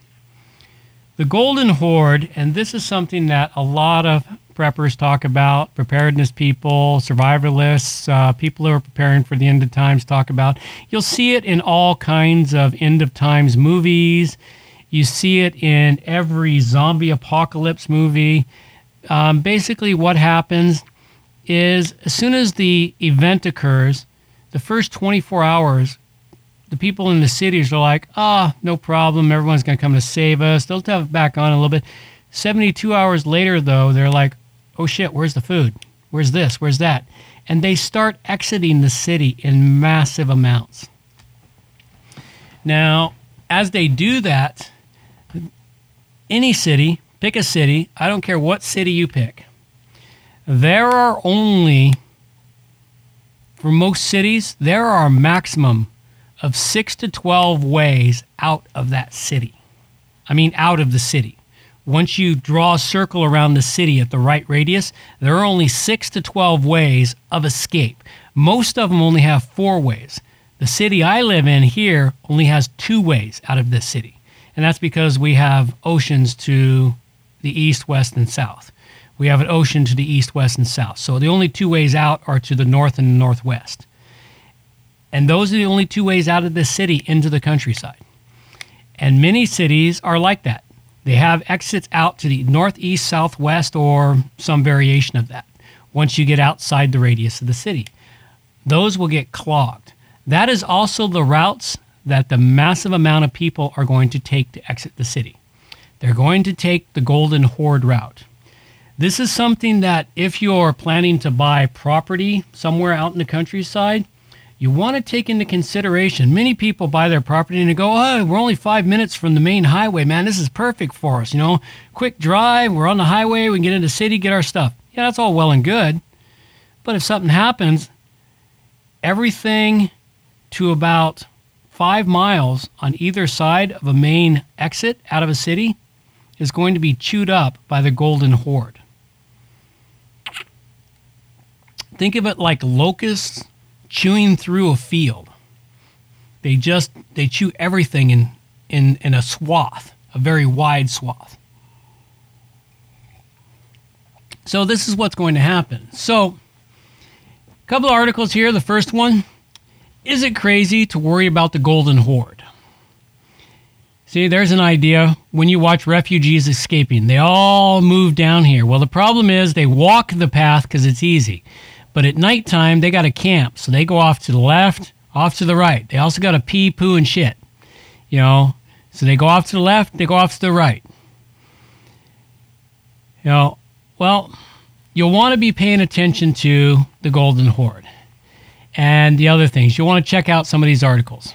the Golden Horde, and this is something that a lot of preppers talk about, preparedness people, survivalists, uh, people who are preparing for the end of times talk about. You'll see it in all kinds of end of times movies you see it in every zombie apocalypse movie. Um, basically, what happens is as soon as the event occurs, the first 24 hours, the people in the cities are like, ah, oh, no problem. Everyone's going to come to save us. They'll have it back on a little bit. 72 hours later, though, they're like, oh shit, where's the food? Where's this? Where's that? And they start exiting the city in massive amounts. Now, as they do that, any city, pick a city, I don't care what city you pick. There are only, for most cities, there are a maximum of 6 to 12 ways out of that city. I mean, out of the city. Once you draw a circle around the city at the right radius, there are only 6 to 12 ways of escape. Most of them only have four ways. The city I live in here only has two ways out of this city and that's because we have oceans to the east, west, and south. We have an ocean to the east, west, and south. So the only two ways out are to the north and the northwest. And those are the only two ways out of the city into the countryside. And many cities are like that. They have exits out to the northeast, southwest, or some variation of that. once you get outside the radius of the city. Those will get clogged. That is also the routes that the massive amount of people are going to take to exit the city. They're going to take the Golden Horde route. This is something that if you're planning to buy property somewhere out in the countryside, you want to take into consideration. Many people buy their property and they go, "Oh, we're only five minutes from the main highway, man. This is perfect for us. You know, quick drive. We're on the highway. We can get into the city, get our stuff. Yeah, that's all well and good. But if something happens, everything to about five miles on either side of a main exit out of a city is going to be chewed up by the Golden Horde. Think of it like locusts chewing through a field. They just they chew everything in in in a swath, a very wide swath. So this is what's going to happen. So a couple of articles here. The first one, is it crazy to worry about the golden horde? See, there's an idea when you watch refugees escaping. They all move down here. Well, the problem is they walk the path because it's easy. But at nighttime, they got to camp. So they go off to the left, off to the right. They also got to pee, poo, and shit. You know, so they go off to the left, they go off to the right. You know, well, you'll want to be paying attention to the Golden Horde and the other things. You'll want to check out some of these articles.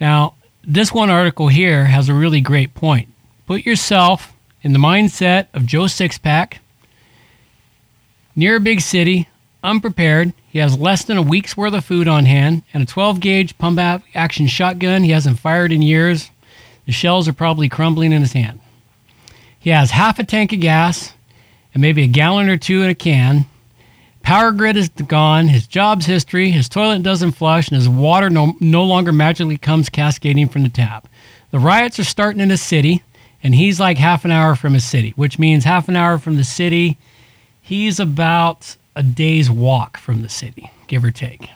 Now, this one article here has a really great point. Put yourself in the mindset of Joe Sixpack, near a big city, unprepared. He has less than a week's worth of food on hand and a 12 gauge pump action shotgun he hasn't fired in years. The shells are probably crumbling in his hand. He has half a tank of gas and maybe a gallon or two in a can. Power grid is gone, his job's history, his toilet doesn't flush, and his water no, no longer magically comes cascading from the tap. The riots are starting in his city, and he's like half an hour from his city, which means half an hour from the city, he's about a day's walk from the city, give or take.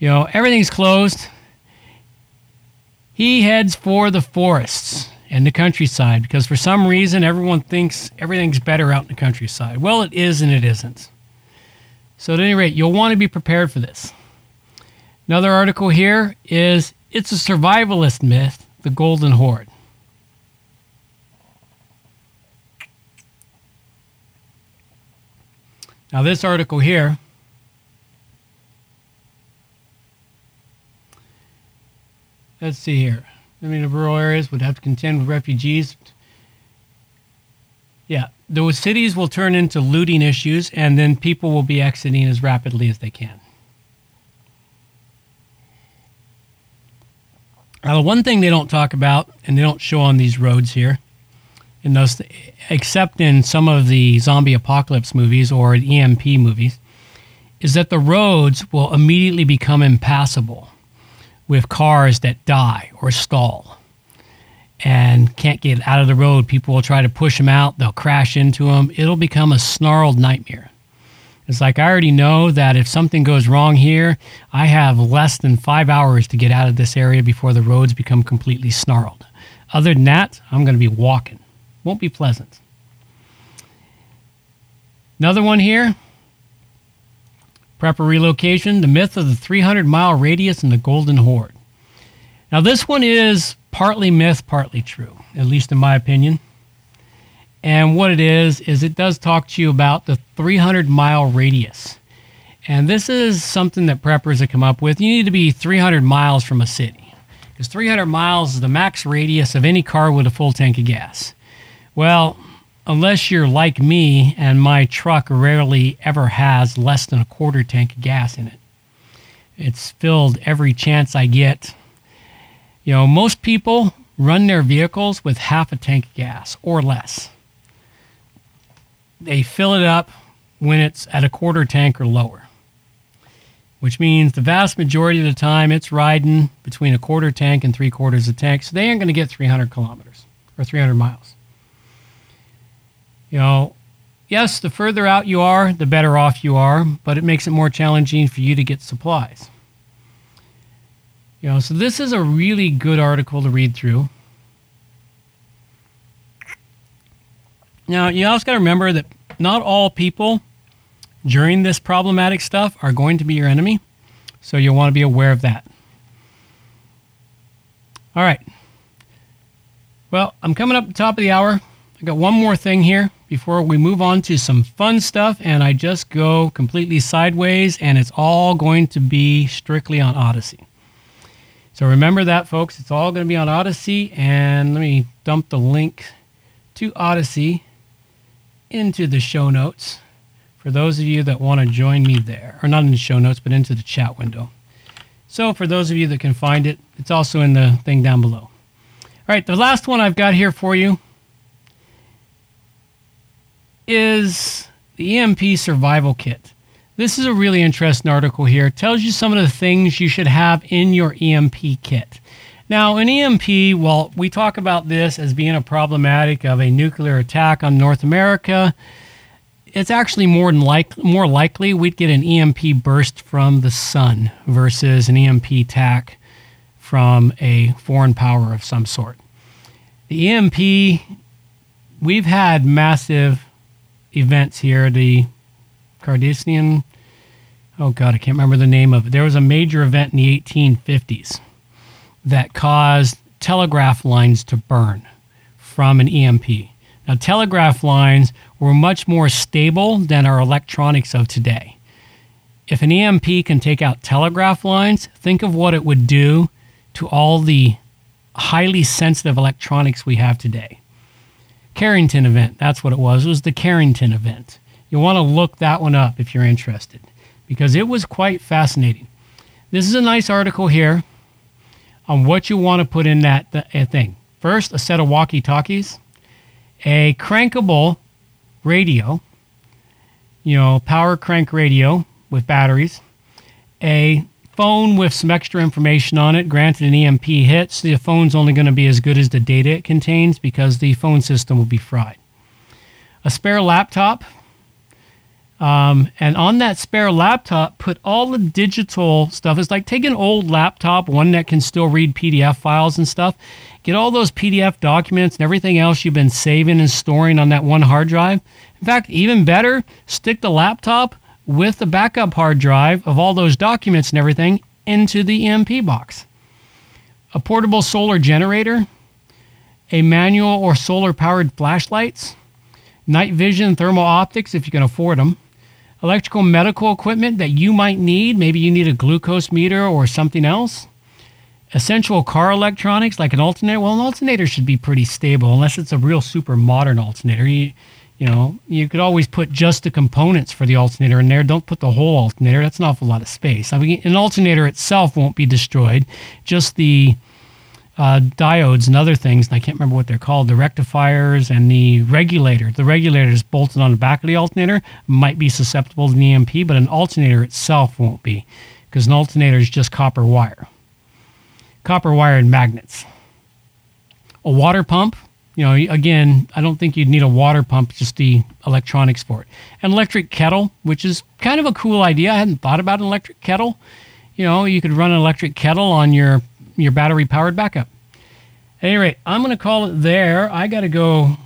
You know, everything's closed. He heads for the forests and the countryside because for some reason everyone thinks everything's better out in the countryside. Well, it is and it isn't. So, at any rate, you'll want to be prepared for this. Another article here is It's a Survivalist Myth, the Golden Horde. Now, this article here let's see here. I mean, the rural areas would have to contend with refugees. Yeah, those cities will turn into looting issues, and then people will be exiting as rapidly as they can. Now, the one thing they don't talk about, and they don't show on these roads here, in those, except in some of the zombie apocalypse movies or EMP movies, is that the roads will immediately become impassable with cars that die or stall and can't get out of the road. People will try to push them out, they'll crash into them. It'll become a snarled nightmare. It's like I already know that if something goes wrong here, I have less than five hours to get out of this area before the roads become completely snarled. Other than that, I'm going to be walking. Won't be pleasant. Another one here Prepper relocation, the myth of the 300 mile radius and the golden horde. Now, this one is partly myth, partly true, at least in my opinion. And what it is, is it does talk to you about the 300 mile radius. And this is something that preppers have come up with. You need to be 300 miles from a city. Because 300 miles is the max radius of any car with a full tank of gas. Well, unless you're like me and my truck rarely ever has less than a quarter tank of gas in it. It's filled every chance I get. You know, most people run their vehicles with half a tank of gas or less. They fill it up when it's at a quarter tank or lower, which means the vast majority of the time it's riding between a quarter tank and three quarters of a tank. So they aren't going to get 300 kilometers or 300 miles. You know, yes, the further out you are, the better off you are, but it makes it more challenging for you to get supplies. You know, so this is a really good article to read through. Now, you also got to remember that not all people during this problematic stuff are going to be your enemy. So you'll want to be aware of that. All right. Well, I'm coming up the top of the hour. I got one more thing here before we move on to some fun stuff, and I just go completely sideways, and it's all going to be strictly on Odysee. So remember that, folks. It's all going to be on Odysee, and let me dump the link to Odysee into the show notes for those of you that want to join me there, or not in the show notes, but into the chat window. So for those of you that can find it, it's also in the thing down below. All right, the last one I've got here for you is the EMP survival kit. This is a really interesting article here. It tells you some of the things you should have in your EMP kit. Now, an EMP, well, we talk about this as being a problematic of a nuclear attack on North America. It's actually more than like more likely we'd get an EMP burst from the sun versus an EMP attack from a foreign power of some sort. The EMP, we've had massive events here. The Cardassian, oh God, I can't remember the name of it. There was a major event in the 1850s that caused telegraph lines to burn from an EMP. Now, telegraph lines were much more stable than our electronics of today. If an EMP can take out telegraph lines, think of what it would do to all the highly sensitive electronics we have today. Carrington event, that's what it was. It was the Carrington event. You'll want to look that one up if you're interested because it was quite fascinating. This is a nice article here on what you want to put in that th- uh, thing. First, a set of walkie talkies, a crankable radio, you know, power crank radio with batteries, a phone with some extra information on it. Granted, an EMP hits, the phone's only going to be as good as the data it contains because the phone system will be fried. A spare laptop, um, and on that spare laptop, put all the digital stuff. It's like take an old laptop, one that can still read PDF files and stuff. Get all those PDF documents and everything else you've been saving and storing on that one hard drive. In fact, even better, stick the laptop with the backup hard drive of all those documents and everything into the EMP box. A portable solar generator, a manual or solar powered flashlights, night vision thermal optics if you can afford them electrical medical equipment that you might need. Maybe you need a glucose meter or something else. Essential car electronics like an alternator. Well, an alternator should be pretty stable unless it's a real super modern alternator. You, you know, you could always put just the components for the alternator in there. Don't put the whole alternator. That's an awful lot of space. I mean, an alternator itself won't be destroyed. Just the uh, diodes and other things, and I can't remember what they're called, the rectifiers and the regulator. The regulator is bolted on the back of the alternator, might be susceptible to an EMP, but an alternator itself won't be, because an alternator is just copper wire. Copper wire and magnets. A water pump, you know, again, I don't think you'd need a water pump, just the electronics for it. An electric kettle, which is kind of a cool idea. I hadn't thought about an electric kettle. You know, you could run an electric kettle on your your battery powered backup. At any rate, I'm going to call it there. I got to go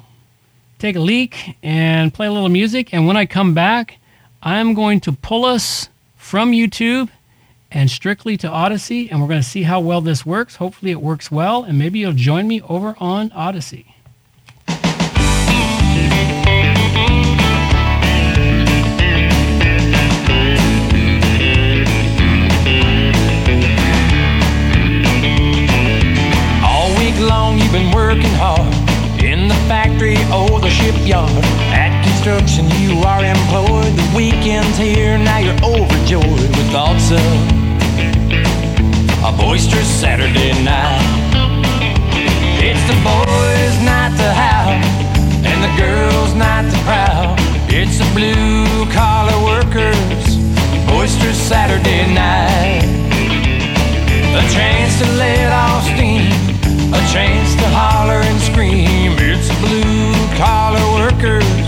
take a leak and play a little music. And when I come back, I'm going to pull us from YouTube and strictly to Odysee. And we're going to see how well this works. Hopefully, it works well. And maybe you'll join me over on Odysee. Long you've been working hard in the factory or the shipyard. At construction, you are employed. The weekend's here, now you're overjoyed with thoughts of a boisterous Saturday night. It's the boys' night to howl, and the girls' night to proud. It's the blue collar workers' boisterous Saturday night. A chance to let off steam a chance to holler and scream. It's blue collar workers,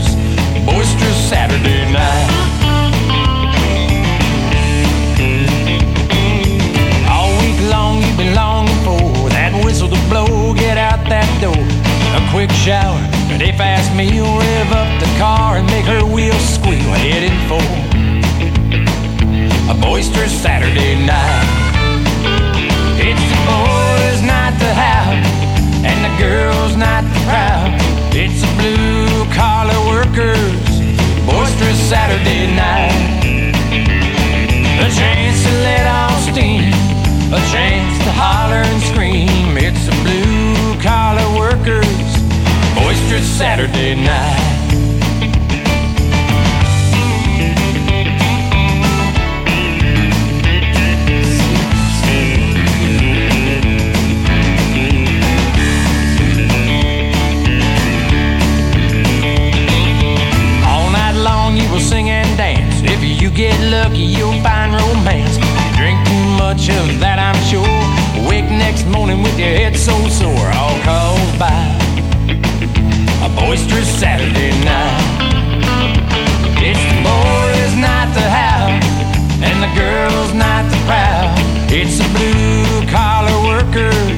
boisterous Saturday night. All week long you've been longing for that whistle to blow. Get out that door, a quick shower, a fast meal, rev up the car and make her wheels squeal. Heading for a boisterous Saturday night. Girls' night proud. It's the blue collar workers' boisterous Saturday night. A chance to let off steam, a chance to holler and scream. It's the blue collar workers' boisterous Saturday night. Get lucky, you'll find romance. You drink too much of that, I'm sure. Wake next morning with your head so sore, all caused by a boisterous Saturday night. It's the boys' night to have, and the girls' night to proud. It's the blue collar workers'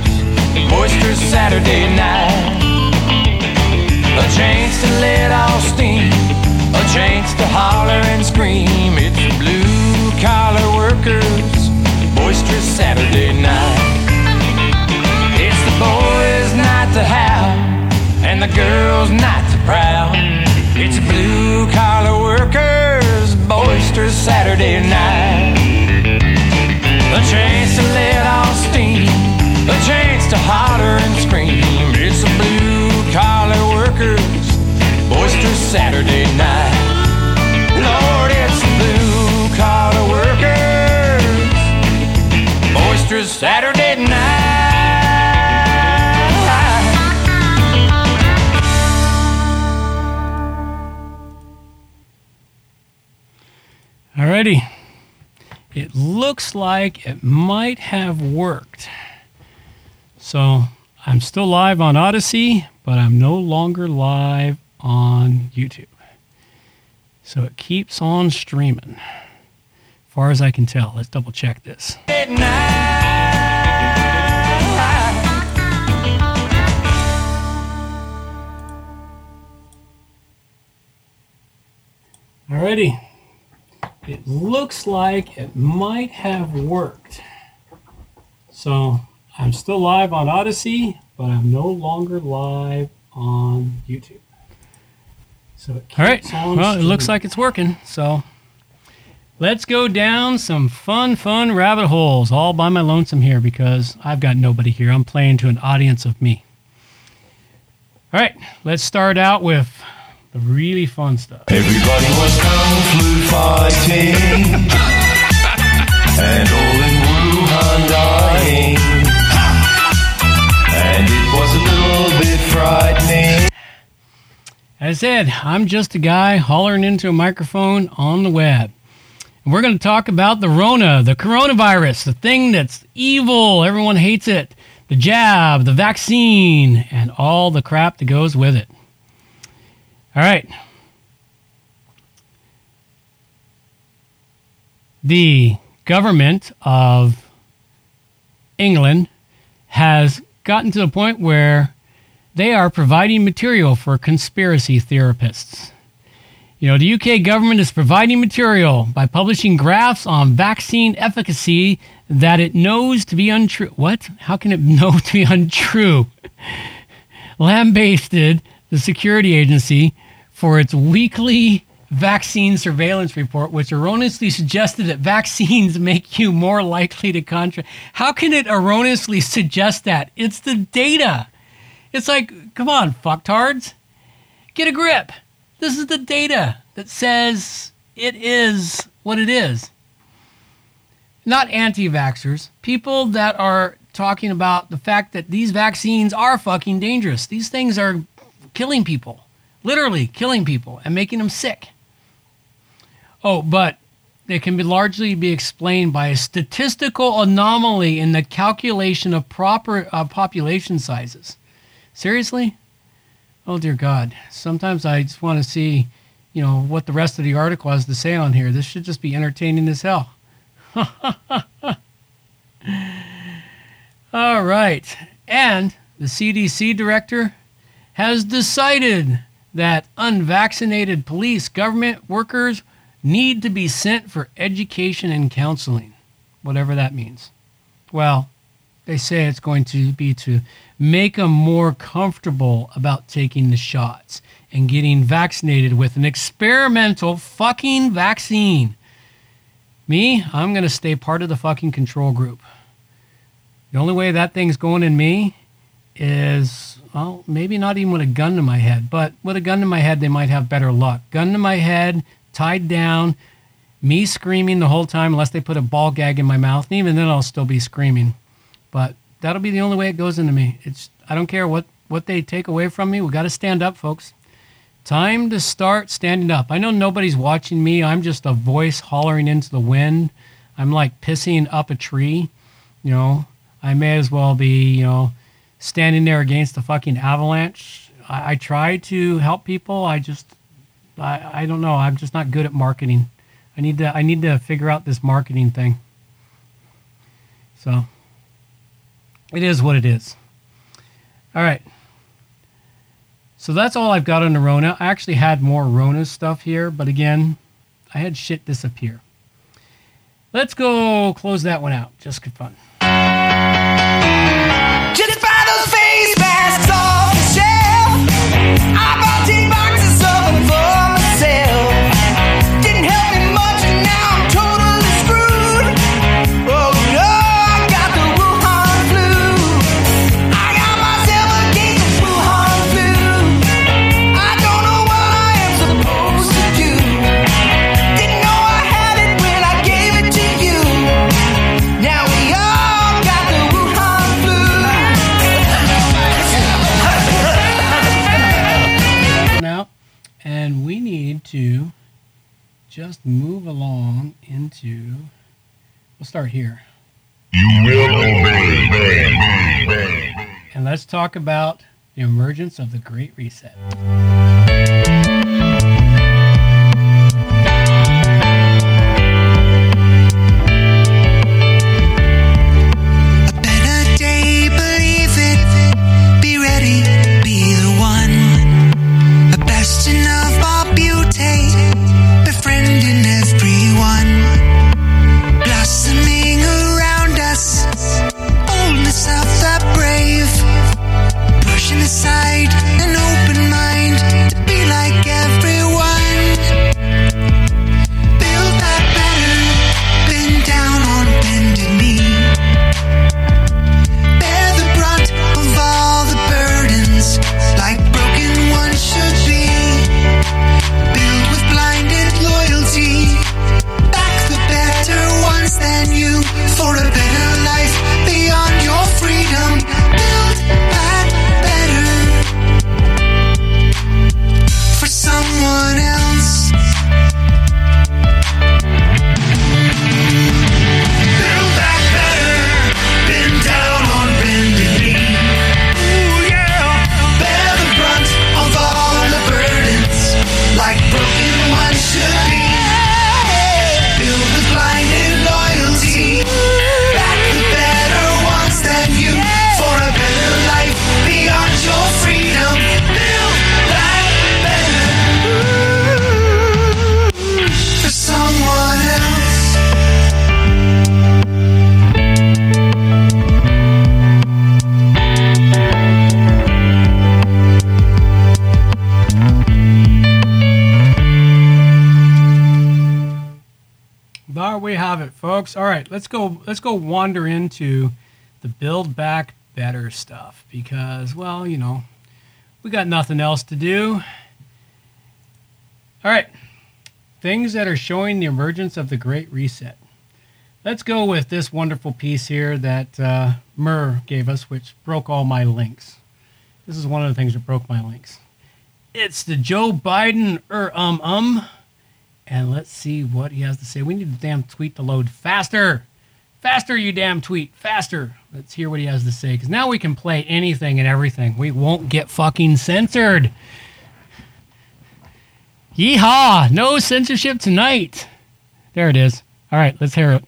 boisterous Saturday night. A chance to let off steam, a chance to holler and scream. It's blue collar workers' boisterous Saturday night. It's the boys' night to have, and the girls' night to proud. It's blue collar workers' boisterous Saturday night. A chance to let off steam, a chance to holler and scream. It's the blue boisterous Saturday night. Lord, it's blue collar workers' boisterous Saturday night. Alrighty. It looks like it might have worked. So I'm still live on Odysee, but I'm no longer live on YouTube. So it keeps on streaming. As far as I can tell. Let's double check this. Alrighty. It looks like it might have worked. So I'm still live on Odysee, but I'm no longer live on YouTube. So it All right. Well, it looks like it's working. So let's go down some fun, fun rabbit holes all by my lonesome here because I've got nobody here. I'm playing to an audience of me. All right. Let's start out with the really fun stuff. Everybody was kung flu fighting and all in Wuhan dying. And it was a little bit frightening. As I said, I'm just a guy hollering into a microphone on the web. And we're going to talk about the Rona, the coronavirus, the thing that's evil. Everyone hates it. The jab, the vaccine, and all the crap that goes with it. All right. The government of England has gotten to the point where they are providing material for conspiracy therapists. You know, the UK government is providing material by publishing graphs on vaccine efficacy that it knows to be untrue. What? How can it know to be untrue? Lambasted the security agency for its weekly vaccine surveillance report, which erroneously suggested that vaccines make you more likely to contract. How can it erroneously suggest that? It's the data. It's like, come on, fucktards. Get a grip. This is the data that says it is what it is. Not anti vaxxers, people that are talking about the fact that these vaccines are fucking dangerous. These things are killing people, literally killing people and making them sick. Oh, but it can be largely be explained by a statistical anomaly in the calculation of proper uh, population sizes. Seriously? Oh dear God! Sometimes I just want to see, you know, what the rest of the article has to say on here. This should just be entertaining as hell. All right, and the CDC director has decided that unvaccinated police government workers need to be sent for education and counseling, whatever that means. Well, they say it's going to be to make them more comfortable about taking the shots and getting vaccinated with an experimental fucking vaccine. Me, I'm going to stay part of the fucking control group. The only way that thing's going in me is, well, maybe not even with a gun to my head, but with a gun to my head, they might have better luck. Gun to my head, tied down, me screaming the whole time unless they put a ball gag in my mouth, and even then I'll still be screaming. But that'll be the only way it goes into me. It's I don't care what what they take away from me. We got to stand up, folks. Time to start standing up. I know nobody's watching me. I'm just a voice hollering into the wind. I'm like pissing up a tree. You know, I may as well be, you know, standing there against the fucking avalanche. I, I try to help people. I just, I, I don't know. I'm just not good at marketing. I need to, I need to figure out this marketing thing. So, it is what it is. All right. So that's all I've got on the Rona. I actually had more Rona stuff here, but again, I had shit disappear. Let's go close that one out just for fun. Just buy those face masks off the shelf. I bought just move along into. We'll start here. You will obey. And let's talk about the emergence of the Great Reset. Folks. All right, let's go. Let's go wander into the build back better stuff because, well, you know, we got nothing else to do. All right, things that are showing the emergence of the Great Reset. Let's go with this wonderful piece here that uh, Murr gave us, which broke all my links. This is one of the things that broke my links. It's the Joe Biden er um um and let's see what he has to say. We need the damn tweet to load faster. Faster, you damn tweet. Faster. Let's hear what he has to say. Because now we can play anything and everything. We won't get fucking censored. Yeehaw! No censorship tonight. There it is. All right, let's hear it.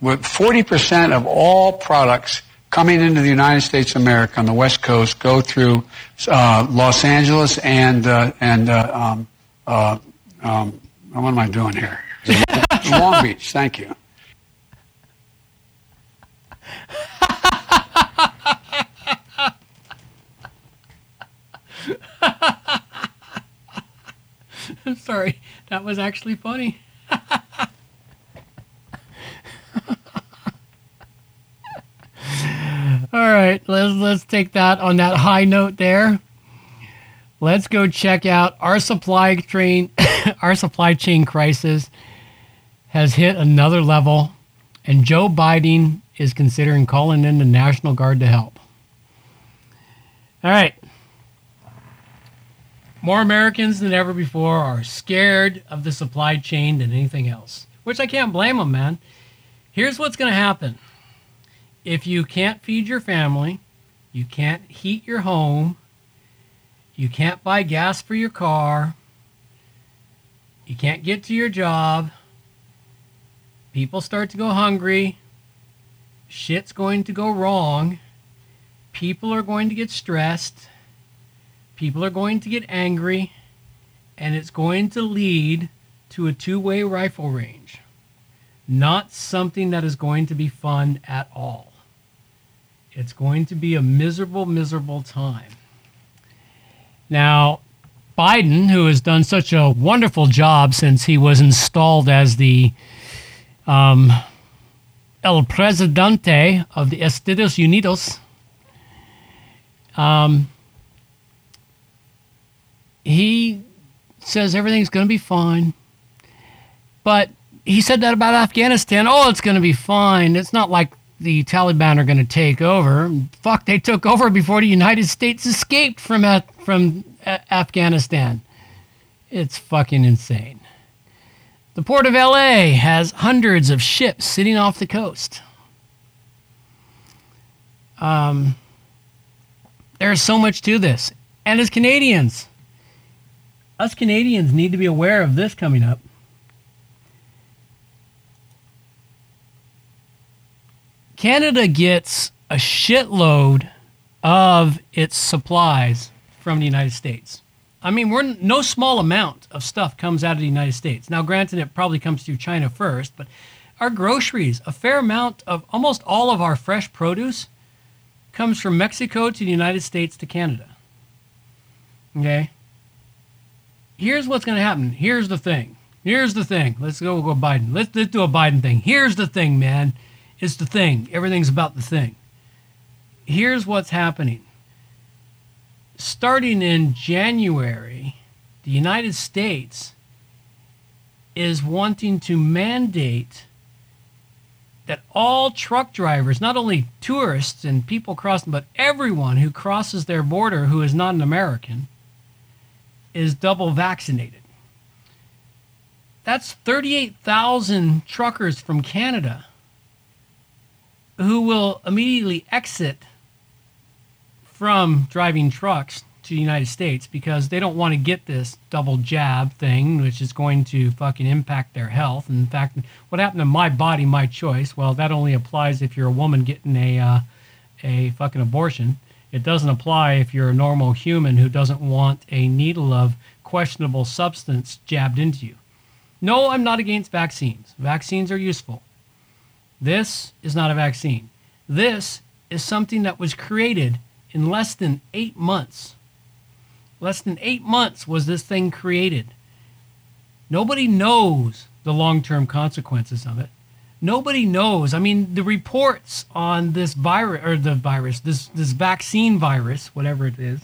with 40% of all products coming into the United States of America on the West Coast go through uh, Los Angeles and uh, and uh, um, uh, um, what am I doing here? Long Beach. Thank you. Sorry. That was actually funny. All right, let's let's take that on that high note there. Let's go check out our supply train our supply chain crisis has hit another level and Joe Biden is considering calling in the National Guard to help. All right. More Americans than ever before are scared of the supply chain than anything else, which I can't blame them, man. Here's what's going to happen if you can't feed your family, you can't heat your home, you can't buy gas for your car, you can't get to your job, people start to go hungry, shit's going to go wrong, people are going to get stressed, people are going to get angry, and it's going to lead to a two way rifle range. Not something that is going to be fun at all. It's going to be a miserable, miserable time. Now, Biden, who has done such a wonderful job since he was installed as the um, El Presidente of the Estados Unidos, um, he says everything's going to be fine. But he said that about Afghanistan. Oh, it's going to be fine. It's not like the Taliban are going to take over. Fuck, they took over before the United States escaped from from A- Afghanistan. It's fucking insane. The port of LA has hundreds of ships sitting off the coast. Um, there's so much to this. And as Canadians, us Canadians need to be aware of this coming up. Canada gets a shitload of its supplies from the United States. I mean, we're no small amount of stuff comes out of the United States. Now, granted, it probably comes through China first, but our groceries, a fair amount of almost all of our fresh produce comes from Mexico to the United States to Canada. Okay? Here's what's going to happen. Here's the thing. Here's the thing. Let's go go Biden. Let's, let's do a Biden thing. Here's the thing, man. It's the thing. Everything's about the thing. Here's what's happening. Starting in January, the United States is wanting to mandate that all truck drivers, not only tourists and people crossing, but everyone who crosses their border who is not an American, is double vaccinated. That's 38,000 truckers from Canada who will immediately exit from driving trucks to the United States because they don't want to get this double jab thing, which is going to fucking impact their health. In fact, what happened to my body, my choice? Well, that only applies if you're a woman getting a uh, a fucking abortion. It doesn't apply if you're a normal human who doesn't want a needle of questionable substance jabbed into you. No, I'm not against vaccines. Vaccines are useful. This is not a vaccine. This is something that was created in less than eight months. Less than eight months was this thing created. Nobody knows the long term consequences of it. Nobody knows. I mean, the reports on this virus, or the virus, this, this vaccine virus, whatever it is,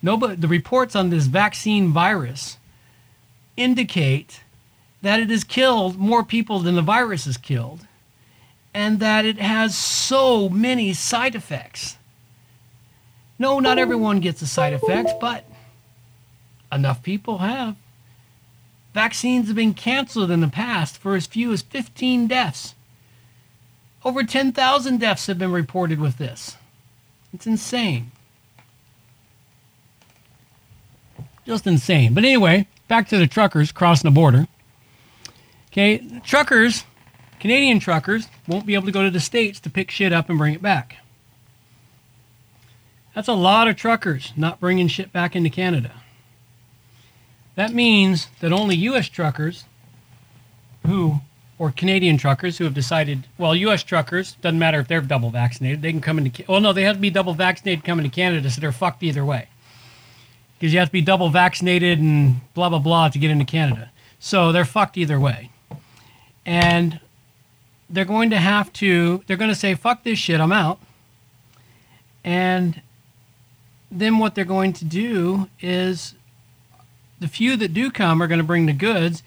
nobody, the reports on this vaccine virus indicate that it has killed more people than the virus has killed and that it has so many side effects. No, not oh. everyone gets the side effects, but enough people have. Vaccines have been canceled in the past for as few as 15 deaths. Over 10,000 deaths have been reported with this. It's insane. Just insane. But anyway, back to the truckers crossing the border. Okay, truckers, Canadian truckers, won't be able to go to the States to pick shit up and bring it back. That's a lot of truckers not bringing shit back into Canada. That means that only U.S. truckers who, or Canadian truckers who have decided, well, U.S. truckers, doesn't matter if they're double vaccinated, they can come into, well, no, they have to be double vaccinated coming to Canada, so they're fucked either way. Because you have to be double vaccinated and blah, blah, blah to get into Canada. So they're fucked either way. And they're going to have to, they're going to say, fuck this shit, I'm out. And then what they're going to do is the few that do come are going to bring the goods.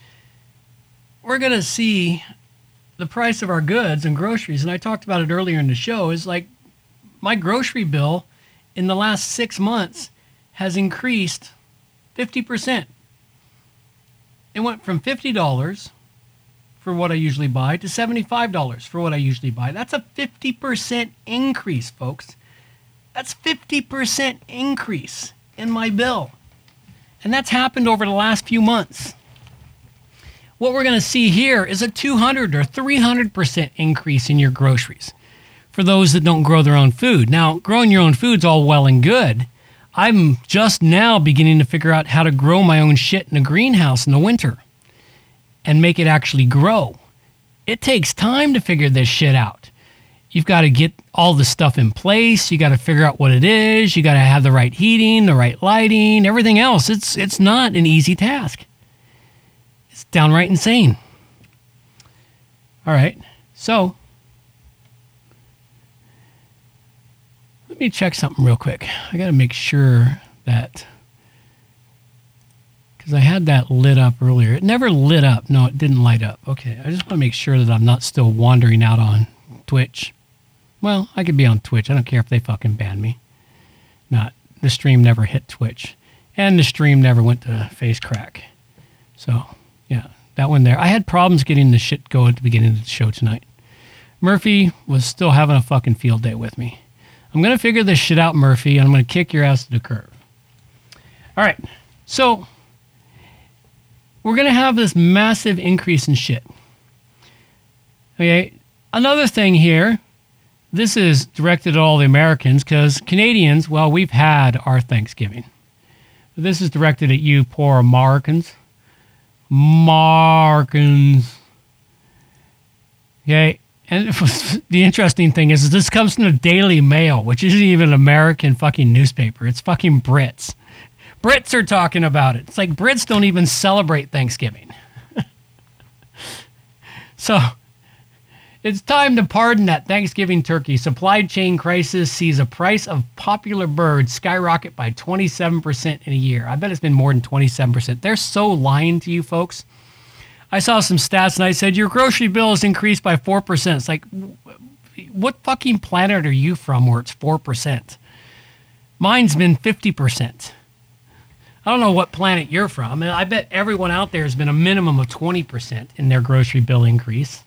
We're going to see the price of our goods and groceries. And I talked about it earlier in the show is like my grocery bill in the last six months has increased 50%. It went from $50 for what I usually buy to $75 for what I usually buy. That's a 50% increase, folks. That's 50% increase in my bill. And that's happened over the last few months. What we're going to see here is a 200 or 300% increase in your groceries for those that don't grow their own food. Now, growing your own food's all well and good. I'm just now beginning to figure out how to grow my own shit in a greenhouse in the winter and make it actually grow. It takes time to figure this shit out. You've got to get all the stuff in place. You got to figure out what it is. You got to have the right heating, the right lighting, everything else. It's it's not an easy task. It's downright insane. All right. So, let me check something real quick. I got to make sure that because I had that lit up earlier. It never lit up. No, it didn't light up. Okay. I just want to make sure that I'm not still wandering out on Twitch. Well, I could be on Twitch. I don't care if they fucking ban me. Not. The stream never hit Twitch. And the stream never went to face crack. So, yeah, that one there. I had problems getting the shit going at the beginning of the show tonight. Murphy was still having a fucking field day with me. I'm to figure this shit out, Murphy, and I'm to kick your ass to the curb. All right. So, we're going to have this massive increase in shit. Okay. Another thing here, this is directed at all the Americans because Canadians, well, we've had our Thanksgiving. This is directed at you poor Americans. Americans. Okay. And the interesting thing is, is this comes from the Daily Mail, which isn't even an American fucking newspaper. It's fucking Brits. Brits are talking about it. It's like Brits don't even celebrate Thanksgiving. so it's time to pardon that Thanksgiving turkey. Supply chain crisis sees a price of popular birds skyrocket by 27% in a year. I bet it's been more than 27%. They're so lying to you folks. I saw some stats and I said, Your grocery bill has increased by 4%. It's like, what fucking planet are you from where it's 4%? Mine's been 50%. I don't know what planet you're from. I bet everyone out there has been a minimum of 20% in their grocery bill increase.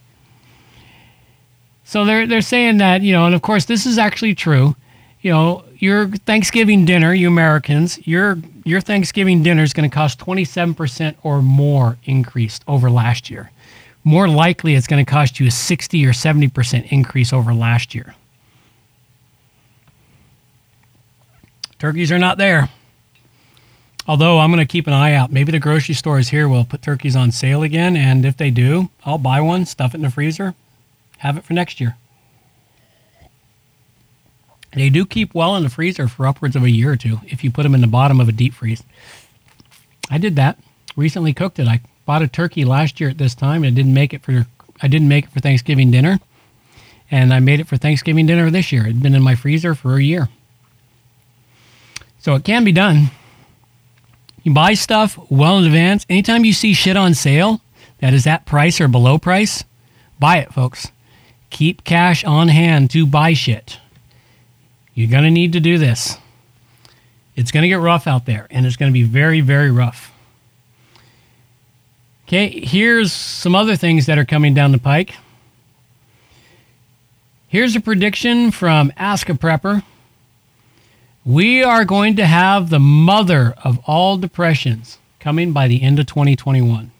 So they're they're saying that, you know, and of course this is actually true. You know, your Thanksgiving dinner, you Americans, your your Thanksgiving dinner is going to cost 27% or more increased over last year. More likely it's going to cost you a 60 or 70% increase over last year. Turkeys are not there. Although I'm going to keep an eye out. Maybe the grocery stores here will put turkeys on sale again. And if they do, I'll buy one, stuff it in the freezer, have it for next year. They do keep well in the freezer for upwards of a year or two if you put them in the bottom of a deep freeze. I did that. Recently cooked it. I bought a turkey last year at this time and didn't make it for I didn't make it for Thanksgiving dinner. And I made it for Thanksgiving dinner this year. It'd been in my freezer for a year. So it can be done. You buy stuff well in advance. Anytime you see shit on sale that is at price or below price, buy it, folks. Keep cash on hand to buy shit. You're going to need to do this. It's going to get rough out there, and it's going to be very, very rough. Okay, here's some other things that are coming down the pike. Here's a prediction from Ask a Prepper. We are going to have the mother of all depressions coming by the end of 2021.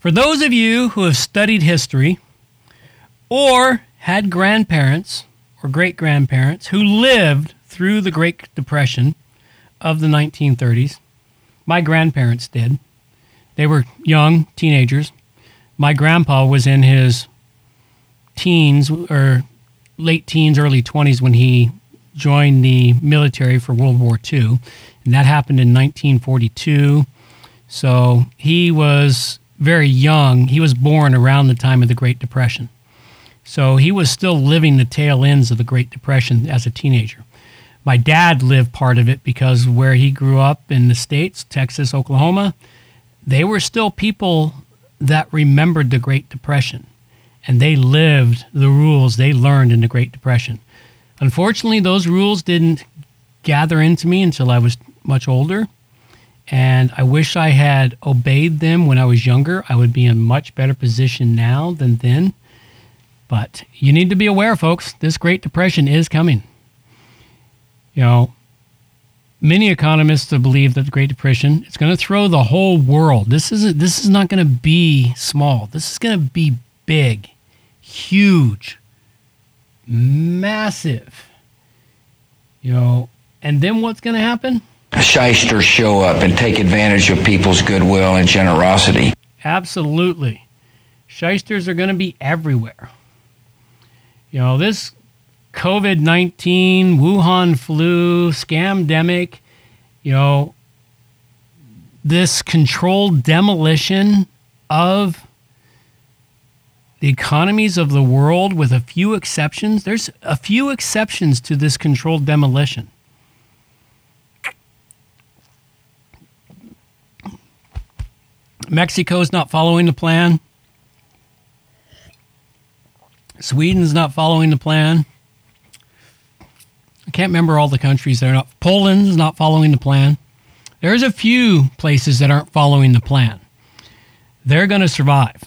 For those of you who have studied history or had grandparents or great grandparents who lived through the Great Depression of the 1930s. My grandparents did. They were young teenagers. My grandpa was in his teens or late teens, early 20s when he joined the military for World War II. And that happened in 1942. So he was very young. He was born around the time of the Great Depression. So he was still living the tail ends of the Great Depression as a teenager. My dad lived part of it because where he grew up in the States, Texas, Oklahoma, they were still people that remembered the Great Depression and they lived the rules they learned in the Great Depression. Unfortunately, those rules didn't gather into me until I was much older. And I wish I had obeyed them when I was younger. I would be in much better position now than then. But you need to be aware, folks, this Great Depression is coming. You know, many economists believe that the Great Depression is going to throw the whole world. This is this is not going to be small. This is going to be big, huge, massive. You know, and then what's going to happen? Shysters show up and take advantage of people's goodwill and generosity. Absolutely. Shysters are going to be everywhere. You know, this COVID 19, Wuhan flu, scamdemic, you know, this controlled demolition of the economies of the world with a few exceptions. There's a few exceptions to this controlled demolition. Mexico's not following the plan. Sweden's not following the plan. I can't remember all the countries that are not. Poland's not following the plan. There's a few places that aren't following the plan. They're going to survive.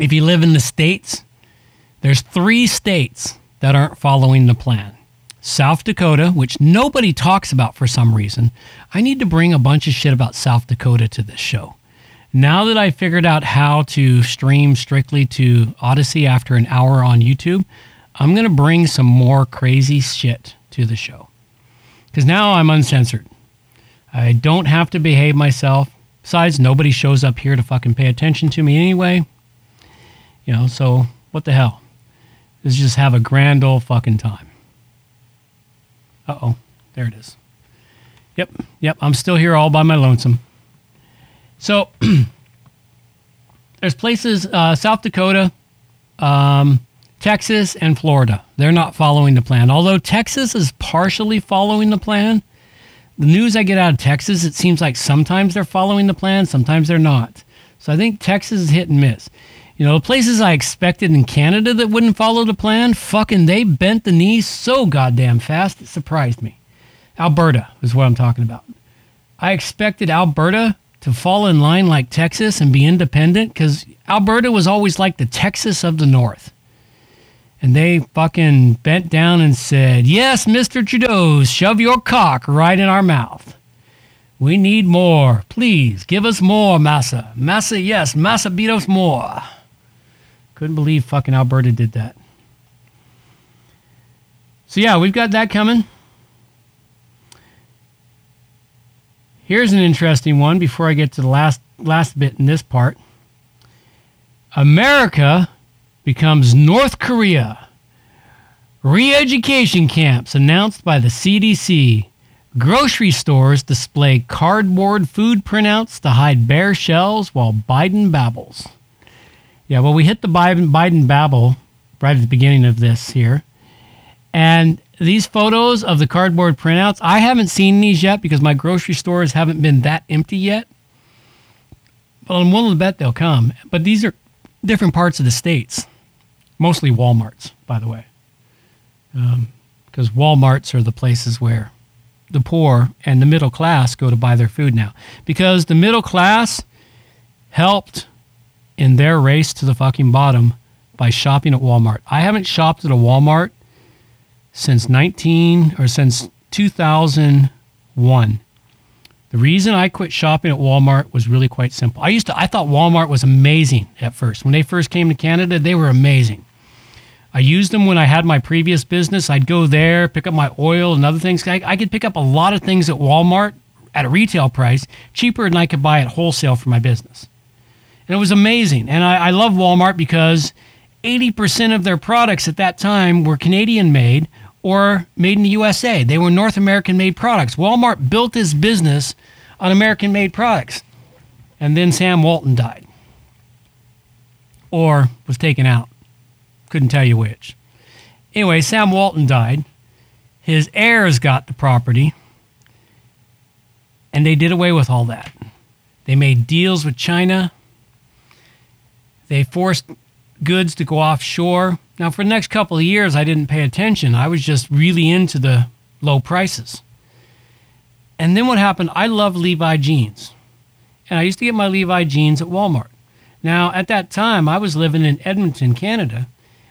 If you live in the states, there's three states that aren't following the plan. South Dakota, which nobody talks about for some reason. I need to bring a bunch of shit about South Dakota to this show. Now that I figured out how to stream strictly to Odysee after an hour on YouTube, I'm going to bring some more crazy shit to the show. Because now I'm uncensored. I don't have to behave myself. Besides, nobody shows up here to fucking pay attention to me anyway. You know, so what the hell? Let's just have a grand old fucking time. Uh oh, there it is. Yep, yep, I'm still here all by my lonesome. So there's places, uh, South Dakota, um, Texas, and Florida. They're not following the plan. Although Texas is partially following the plan, the news I get out of Texas, it seems like sometimes they're following the plan, sometimes they're not. So I think Texas is hit and miss. You know, the places I expected in Canada that wouldn't follow the plan, fucking they bent the knees so goddamn fast, it surprised me. Alberta is what I'm talking about. I expected Alberta to fall in line like Texas and be independent because Alberta was always like the Texas of the North. And they fucking bent down and said, Yes, Mr. Trudeau, shove your cock right in our mouth. We need more. Please give us more, Massa. Massa, yes, Massa beat us more. Couldn't believe fucking Alberta did that. So, yeah, we've got that coming. Here's an interesting one before I get to the last, last bit in this part. America becomes North Korea. Re education camps announced by the CDC. Grocery stores display cardboard food printouts to hide bare shelves while Biden babbles. Yeah, well, we hit the Biden, Biden babble right at the beginning of this here. And these photos of the cardboard printouts, I haven't seen these yet because my grocery stores haven't been that empty yet. But I'm willing to bet they'll come. But these are different parts of the states, mostly Walmarts, by the way. Because um, Walmarts are the places where the poor and the middle class go to buy their food now. Because the middle class helped in their race to the fucking bottom by shopping at Walmart. I haven't shopped at a Walmart since 19 or since 2001. The reason I quit shopping at Walmart was really quite simple. I used to I thought Walmart was amazing at first. When they first came to Canada, they were amazing. I used them when I had my previous business. I'd go there, pick up my oil and other things. I, I could pick up a lot of things at Walmart at a retail price cheaper than I could buy at wholesale for my business. And it was amazing. And I, I love Walmart because 80% of their products at that time were Canadian made or made in the USA. They were North American made products. Walmart built his business on American made products. And then Sam Walton died or was taken out. Couldn't tell you which. Anyway, Sam Walton died. His heirs got the property, and they did away with all that. They made deals with China. They forced goods to go offshore. Now, for the next couple of years, I didn't pay attention. I was just really into the low prices. And then what happened? I love Levi jeans. And I used to get my Levi jeans at Walmart. Now, at that time, I was living in Edmonton, Canada,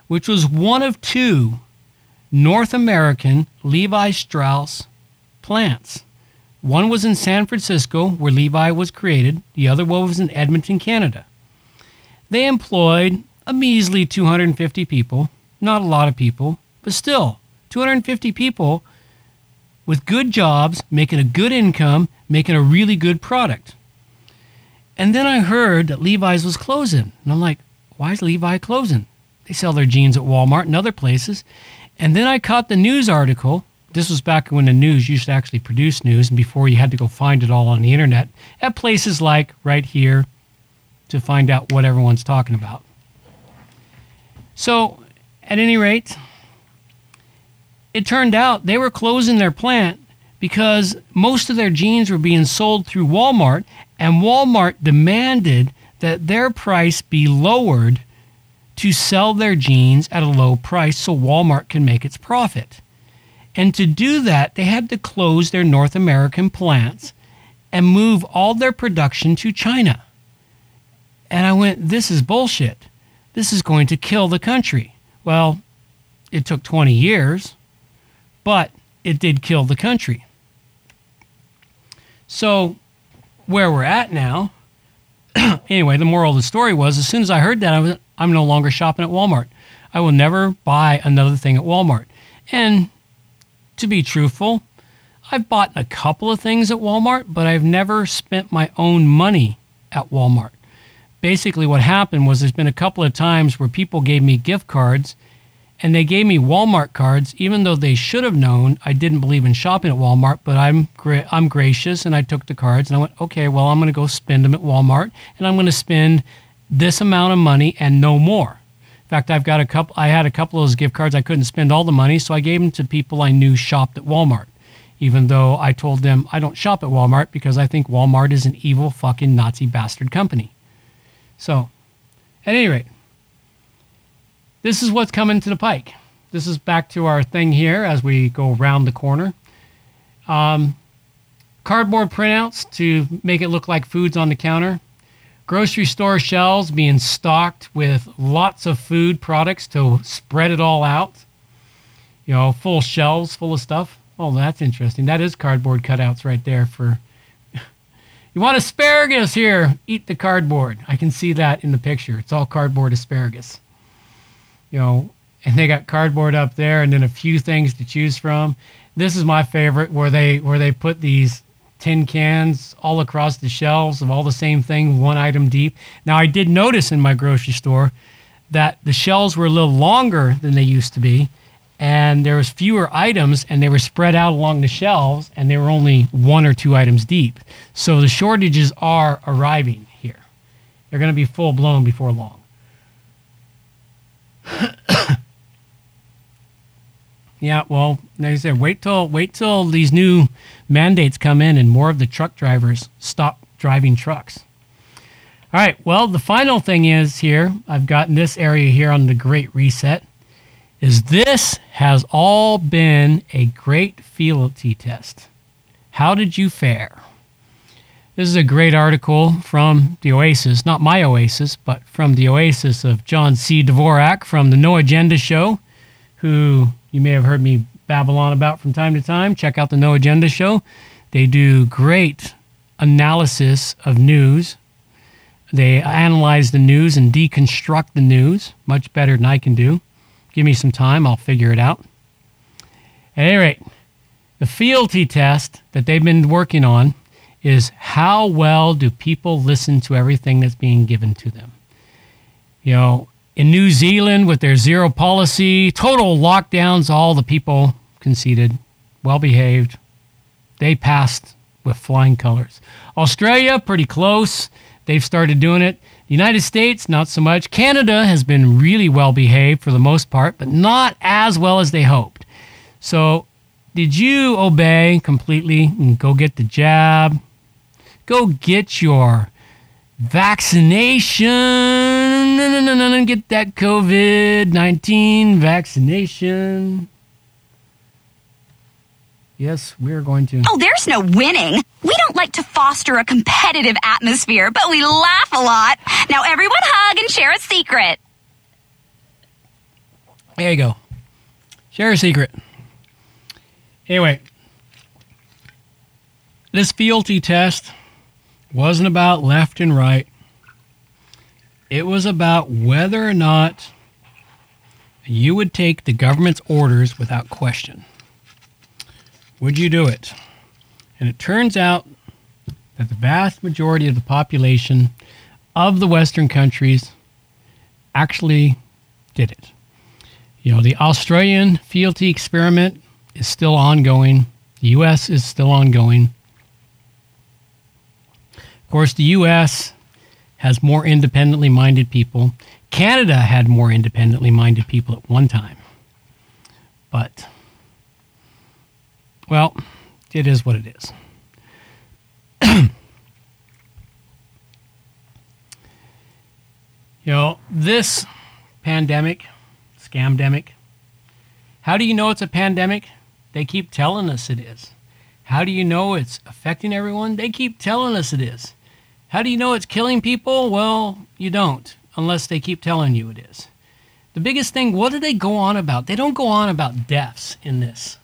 which was one of two North American Levi Strauss plants. One was in San Francisco, where Levi was created, the other one was in Edmonton, Canada. They employed a measly 250 people, not a lot of people, but still 250 people with good jobs, making a good income, making a really good product. And then I heard that Levi's was closing. And I'm like, why is Levi closing? They sell their jeans at Walmart and other places. And then I caught the news article. This was back when the news used to actually produce news and before you had to go find it all on the internet at places like right here to find out what everyone's talking about. So, at any rate, it turned out they were closing their plant because most of their jeans were being sold through Walmart, and Walmart demanded that their price be lowered to sell their jeans at a low price so Walmart can make its profit. And to do that, they had to close their North American plants and move all their production to China. And I went, this is bullshit. This is going to kill the country. Well, it took 20 years, but it did kill the country. So, where we're at now, anyway, the moral of the story was as soon as I heard that, I was, I'm no longer shopping at Walmart. I will never buy another thing at Walmart. And to be truthful, I've bought a couple of things at Walmart, but I've never spent my own money at Walmart. Basically, what happened was there's been a couple of times where people gave me gift cards and they gave me Walmart cards, even though they should have known I didn't believe in shopping at Walmart. But I'm gra- I'm gracious, and I took the cards and I went, okay, well I'm going to go spend them at Walmart, and I'm going to spend this amount of money and no more. In fact, I've got a couple. I had a couple of those gift cards. I couldn't spend all the money, so I gave them to people I knew shopped at Walmart. Even though I told them I don't shop at Walmart because I think Walmart is an evil fucking Nazi bastard company. So, at any rate, this is what's coming to the pike. This is back to our thing here as we go around the corner. Um, cardboard printouts to make it look like food's on the counter. Grocery store shelves being stocked with lots of food products to spread it all out. You know, full shelves full of stuff. Oh, that's interesting. That is cardboard cutouts right there for. You want asparagus here? Eat the cardboard. I can see that in the picture. It's all cardboard asparagus you know, and they got cardboard up there and then a few things to choose from. This is my favorite where they where they put these tin cans all across the shelves of all the same thing, one item deep. Now I did notice in my grocery store that the shelves were a little longer than they used to be and there was fewer items and they were spread out along the shelves and they were only one or two items deep. So the shortages are arriving here. They're going to be full blown before long. yeah, well, like I said, wait till wait till these new mandates come in and more of the truck drivers stop driving trucks. All right, well, the final thing is here, I've gotten this area here on the Great Reset, is this has all been a great fealty test. How did you fare? This is a great article from the Oasis, not my Oasis, but from the Oasis of John C. Dvorak from the No Agenda Show, who you may have heard me babble on about from time to time. Check out the No Agenda Show. They do great analysis of news. They analyze the news and deconstruct the news much better than I can do. Give me some time, I'll figure it out. At any rate, the fealty test that they've been working on is how well do people listen to everything that's being given to them? You know, in New Zealand with their zero policy, total lockdowns, all the people conceded, well behaved. They passed with flying colors. Australia, pretty close. They've started doing it. The United States, not so much. Canada has been really well behaved for the most part, but not as well as they hoped. So, did you obey completely and go get the jab? Go get your vaccination. Get that COVID 19 vaccination. Yes, we're going to. Oh, there's no winning. We don't like to foster a competitive atmosphere, but we laugh a lot. Now, everyone hug and share a secret. There you go. Share a secret. Anyway, this fealty test wasn't about left and right. It was about whether or not you would take the government's orders without question. Would you do it? And it turns out that the vast majority of the population of the Western countries actually did it. You know, the Australian fealty experiment is still ongoing. The U.S. is still ongoing. Of course, the U.S. has more independently minded people. Canada had more independently minded people at one time. But, well, it is what it is. you know, this pandemic, scamdemic, how do you know it's a pandemic? They keep telling us it is. How do you know it's affecting everyone? They keep telling us it is. How do you know it's killing people? Well, you don't, unless they keep telling you it is. The biggest thing, what do they go on about? They don't go on about deaths in this.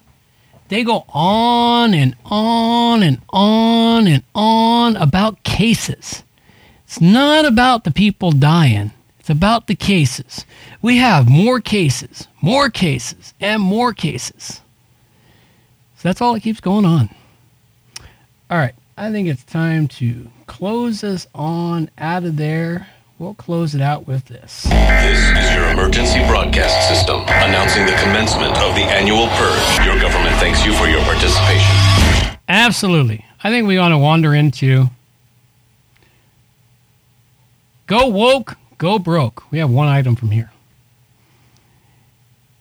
They go on and on and on and on about cases. It's not about the people dying, it's about the cases. We have more cases, more cases, and more cases. So that's all that keeps going on. All right, I think it's time to close us on out of there. We'll close it out with this. This is your emergency broadcast system announcing the commencement of the annual purge. Your government thanks you for your participation. Absolutely. I think we want to wander into go woke, go broke. We have one item from here.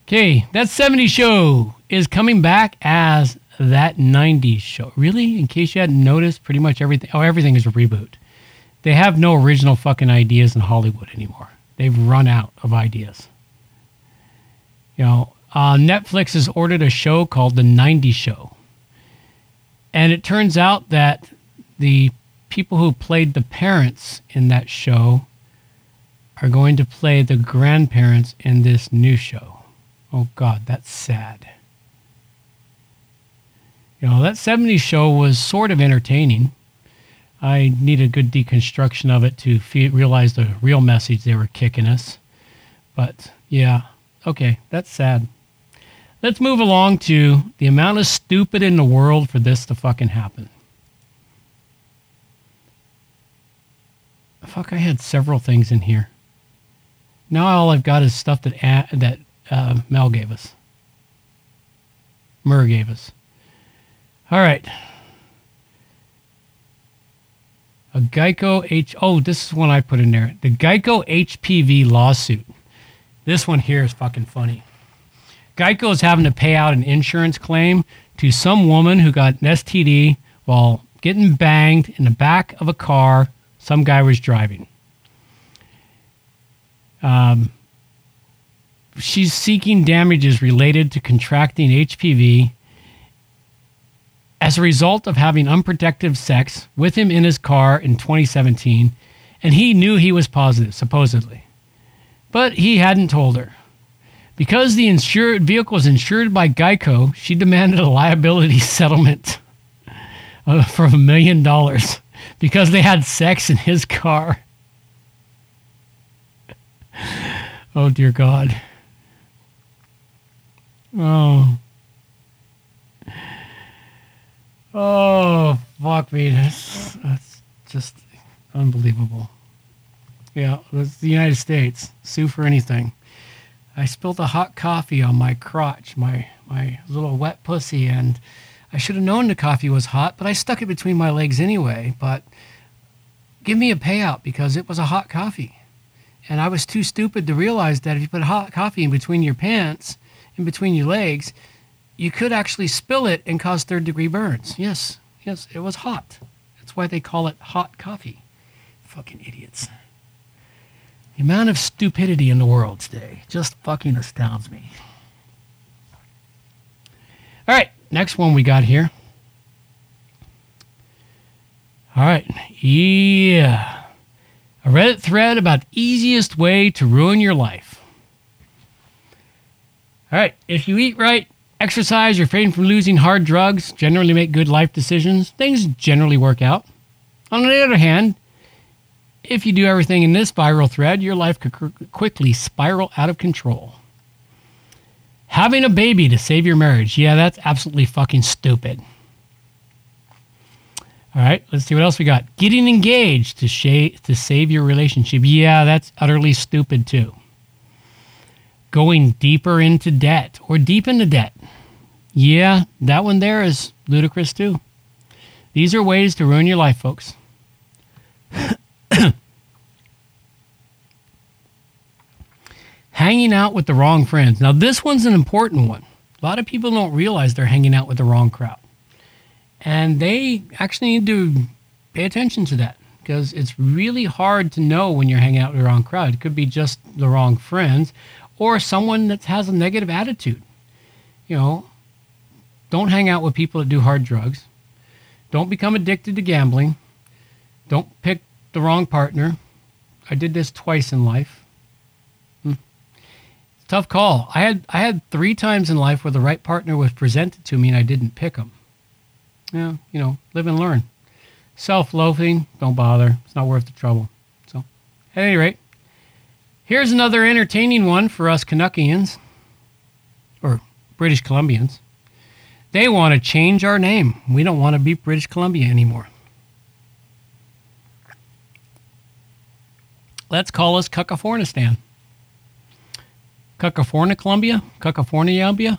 Okay, that 70s show is coming back as that 90s show. Really? In case you hadn't noticed, pretty much everything oh everything is a reboot. They have no original fucking ideas in Hollywood anymore. They've run out of ideas. You know, uh, Netflix has ordered a show called The 90s Show. And it turns out that the people who played the parents in that show are going to play the grandparents in this new show. Oh, God, that's sad. You know, that 70s show was sort of entertaining. I need a good deconstruction of it to fe- realize the real message they were kicking us. But yeah, okay, that's sad. Let's move along to the amount of stupid in the world for this to fucking happen. Fuck, I had several things in here. Now all I've got is stuff that a- that uh, Mel gave us. Murr gave us. All right. A Geico H. Oh, this is one I put in there. The Geico HPV lawsuit. This one here is fucking funny. Geico is having to pay out an insurance claim to some woman who got an STD while getting banged in the back of a car some guy was driving. Um, she's seeking damages related to contracting HPV as a result of having unprotected sex with him in his car in 2017, and he knew he was positive, supposedly. But he hadn't told her. Because the insured vehicle was insured by Geico, she demanded a liability settlement uh, for a million dollars because they had sex in his car. oh, dear God. Oh. Oh, fuck me. That's, that's just unbelievable. Yeah, it's the United States. Sue for anything. I spilled a hot coffee on my crotch, my, my little wet pussy, and I should have known the coffee was hot, but I stuck it between my legs anyway. But give me a payout because it was a hot coffee. And I was too stupid to realize that if you put hot coffee in between your pants, in between your legs, you could actually spill it and cause third degree burns. Yes, yes, it was hot. That's why they call it hot coffee. Fucking idiots. The amount of stupidity in the world today just fucking astounds me. All right, next one we got here. All right, yeah. A Reddit thread about easiest way to ruin your life. All right, if you eat right, exercise, refrain from losing hard drugs, generally make good life decisions, things generally work out. On the other hand, if you do everything in this viral thread, your life could quickly spiral out of control. Having a baby to save your marriage. Yeah, that's absolutely fucking stupid. All right, let's see what else we got. Getting engaged to, sha- to save your relationship. Yeah, that's utterly stupid too. Going deeper into debt or deep into debt. Yeah, that one there is ludicrous too. These are ways to ruin your life, folks. hanging out with the wrong friends. Now, this one's an important one. A lot of people don't realize they're hanging out with the wrong crowd. And they actually need to pay attention to that because it's really hard to know when you're hanging out with the wrong crowd. It could be just the wrong friends or someone that has a negative attitude. You know, don't hang out with people that do hard drugs. Don't become addicted to gambling. Don't pick the wrong partner. I did this twice in life. Hmm. Tough call. I had I had three times in life where the right partner was presented to me and I didn't pick them. Yeah, you know, live and learn. Self-loathing, don't bother. It's not worth the trouble. So, at any rate, here's another entertaining one for us Canuckians or British Columbians. They want to change our name. We don't want to be British Columbia anymore. Let's call us Cuckafornistan. Cuckafornia, Columbia? Cuckafornia,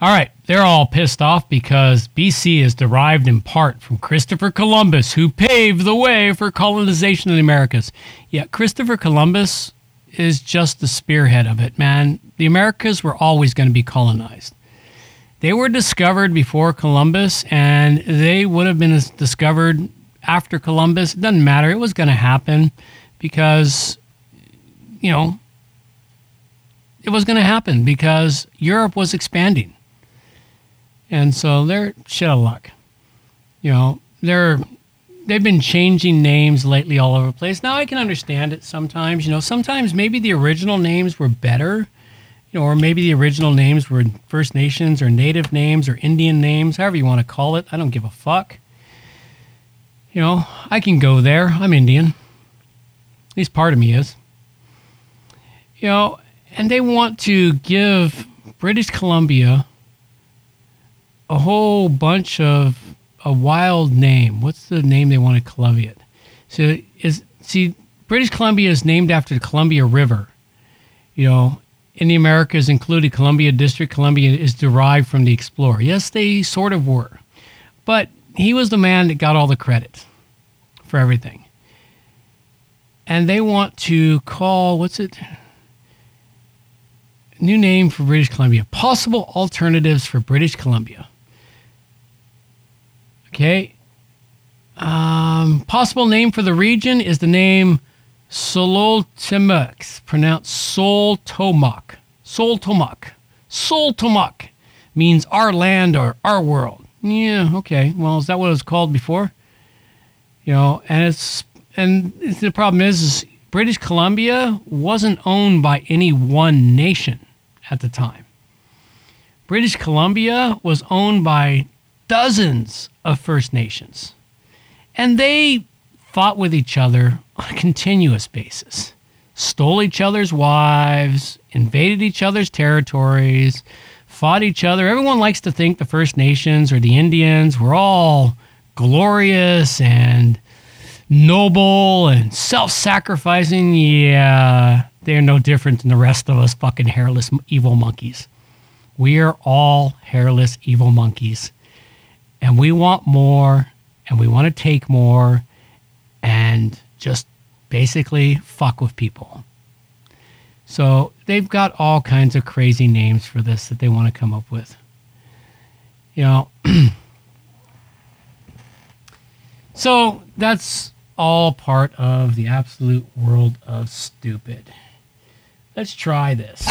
All right, they're all pissed off because BC is derived in part from Christopher Columbus, who paved the way for colonization of the Americas. Yeah, Christopher Columbus is just the spearhead of it, man. The Americas were always going to be colonized. They were discovered before Columbus, and they would have been discovered after Columbus. It doesn't matter. It was going to happen because, you know, it was going to happen because Europe was expanding. And so they're shit of luck. You know, they're they've been changing names lately all over the place. Now I can understand it sometimes. You know, sometimes maybe the original names were better. You know, or maybe the original names were First Nations or Native names or Indian names, however you want to call it. I don't give a fuck. You know, I can go there. I'm Indian. At least part of me is. You know, and they want to give British Columbia a whole bunch of a wild name. What's the name they want to Columbia? So is see British Columbia is named after the Columbia River. You know, in the Americas included Columbia District. Columbia is derived from the explorer. Yes, they sort of were. But he was the man that got all the credit for everything. And they want to call what's it? New name for British Columbia. Possible alternatives for British Columbia. Okay. Um, possible name for the region is the name Sololtemux, pronounced Soltomok. Soltomok. Soltomok means our land or our world. Yeah, okay. Well, is that what it was called before? You know, and it's and the problem is, is British Columbia wasn't owned by any one nation at the time. British Columbia was owned by dozens of First Nations. And they fought with each other on a continuous basis. stole each other's wives, invaded each other's territories, fought each other. Everyone likes to think the First Nations or the Indians were all glorious and noble and self sacrificing. Yeah, they're no different than the rest of us fucking hairless evil monkeys. We are all hairless evil monkeys. And we want more and we want to take more and just basically fuck with people. So they've got all kinds of crazy names for this that they want to come up with. You know, so that's all part of the absolute world of stupid. Let's try this.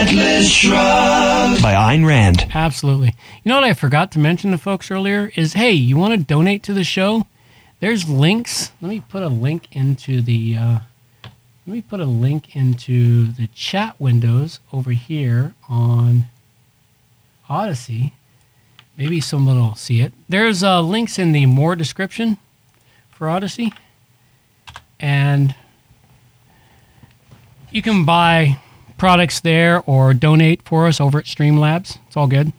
Atlas Shrugged by Ayn Rand. Absolutely. You know what I forgot to mention to folks earlier is hey, you want to donate to the show? There's links. Let me put a link into the uh, let me put a link into the chat windows over here on Odysee. Maybe someone will see it. There's uh, links in the more description for Odysee, and you can buy products there or donate for us over at Streamlabs. It's all good.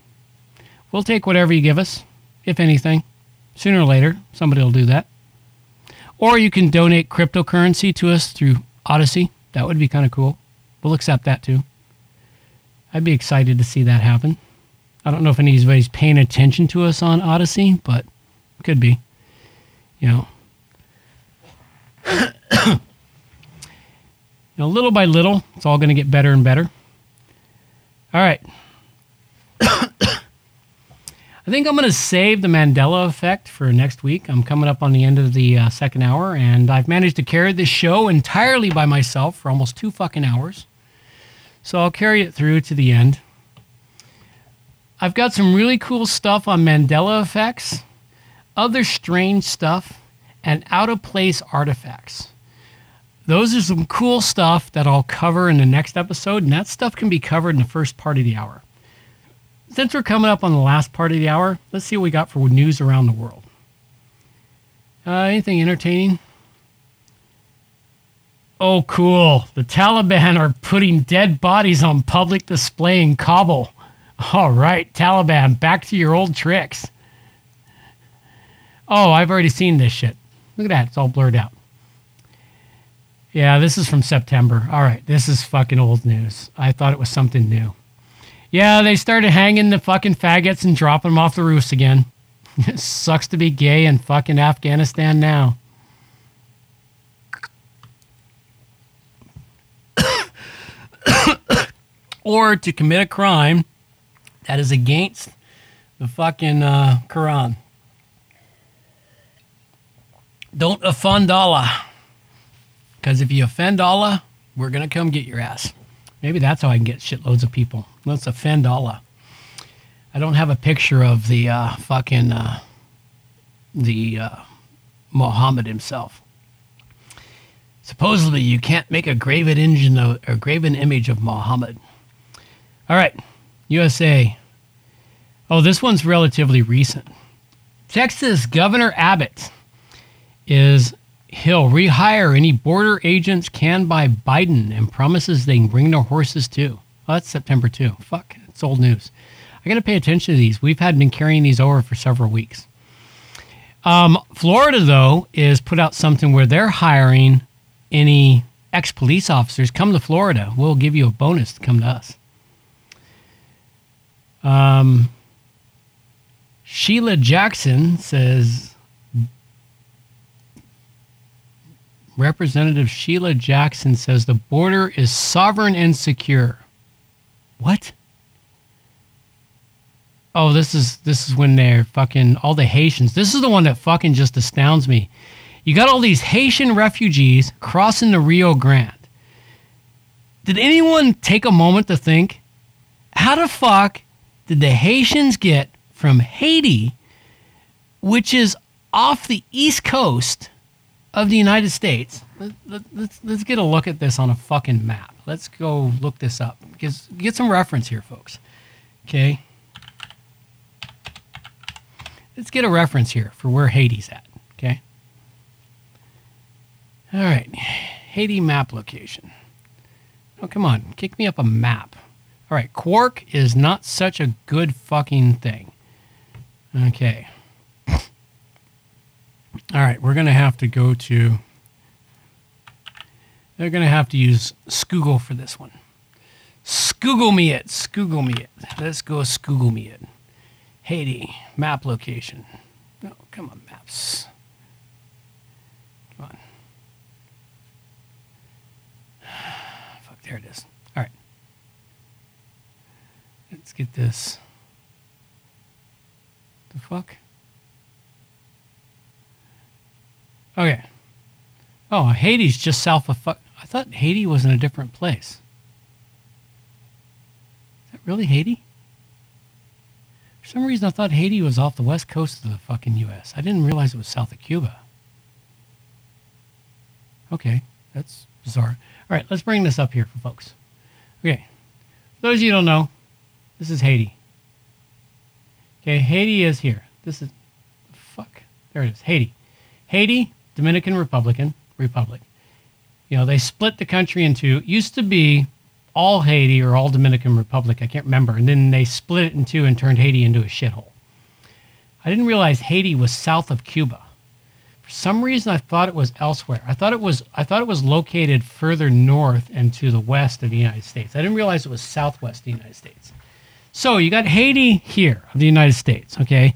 We'll take whatever you give us, if anything. Sooner or later, somebody will do that. Or you can donate cryptocurrency to us through Odysee. That would be kind of cool. We'll accept that too. I'd be excited to see that happen. I don't know if anybody's paying attention to us on Odysee, but could be. You know. know, little by little, it's all going to get better and better. All right. I think I'm going to save the Mandela effect for next week. I'm coming up on the end of the uh, second hour, and I've managed to carry this show entirely by myself for almost two fucking hours. So I'll carry it through to the end. I've got some really cool stuff on Mandela effects, other strange stuff, and out of place artifacts. Those are some cool stuff that I'll cover in the next episode, and that stuff can be covered in the first part of the hour. Since we're coming up on the last part of the hour, let's see what we got for news around the world. Uh, anything entertaining? Oh, cool. The Taliban are putting dead bodies on public display in Kabul. All right, Taliban, back to your old tricks. Oh, I've already seen this shit. Look at that. It's all blurred out. Yeah, this is from September. All right, this is fucking old news. I thought it was something new. Yeah, they started hanging the fucking faggots and dropping them off the roofs again. It sucks to be gay in fucking Afghanistan now. or to commit a crime that is against the fucking uh, Quran. Don't offend Allah. Because if you offend Allah, we're going to come get your ass. Maybe that's how I can get shitloads of people. Let's offend Allah. I don't have a picture of the uh, fucking uh, the uh, Muhammad himself. Supposedly, you can't make a graven engine of, or graven image of Muhammad. All right, USA. Oh, this one's relatively recent. Texas Governor Abbott is he'll rehire any border agents can by Biden and promises they can bring their horses too. Oh, that's September 2. Fuck, it's old news. I got to pay attention to these. We've had been carrying these over for several weeks. Um, Florida, though, is put out something where they're hiring any ex police officers. Come to Florida. We'll give you a bonus to come to us. Um, Sheila Jackson says Representative Sheila Jackson says the border is sovereign and secure. What? Oh, this is this is when they're fucking all the Haitians. This is the one that fucking just astounds me. You got all these Haitian refugees crossing the Rio Grande. Did anyone take a moment to think, how the fuck did the Haitians get from Haiti, which is off the east coast of the United States? Let, let, let's let's get a look at this on a fucking map. Let's go look this up because get some reference here, folks. Okay. Let's get a reference here for where Haiti's at. Okay. All right. Haiti map location. Oh, come on. Kick me up a map. All right. Quark is not such a good fucking thing. Okay. All right. We're going to have to go to. They're going to have to use Scoogle for this one. Scoogle me it. Scoogle me it. Let's go Scoogle me it. Haiti. Map location. No, come on, maps. Come on. Fuck, there it is. All right. Let's get this. The fuck? Okay. Oh, Haiti's just south of fuck. I thought Haiti was in a different place. Is that really Haiti? For some reason, I thought Haiti was off the west coast of the fucking U.S. I didn't realize it was south of Cuba. Okay, that's bizarre. All right, let's bring this up here for folks. Okay, for those of you who don't know, this is Haiti. Okay, Haiti is here. This is fuck. There it is. Haiti. Haiti, Dominican Republican Republic. You know, they split the country into used to be all Haiti or all Dominican Republic. I can't remember. And then they split it in two and turned Haiti into a shithole. I didn't realize Haiti was south of Cuba. For some reason, I thought it was elsewhere. I thought it was I thought it was located further north and to the west of the United States. I didn't realize it was southwest of the United States. So you got Haiti here of the United States. Okay,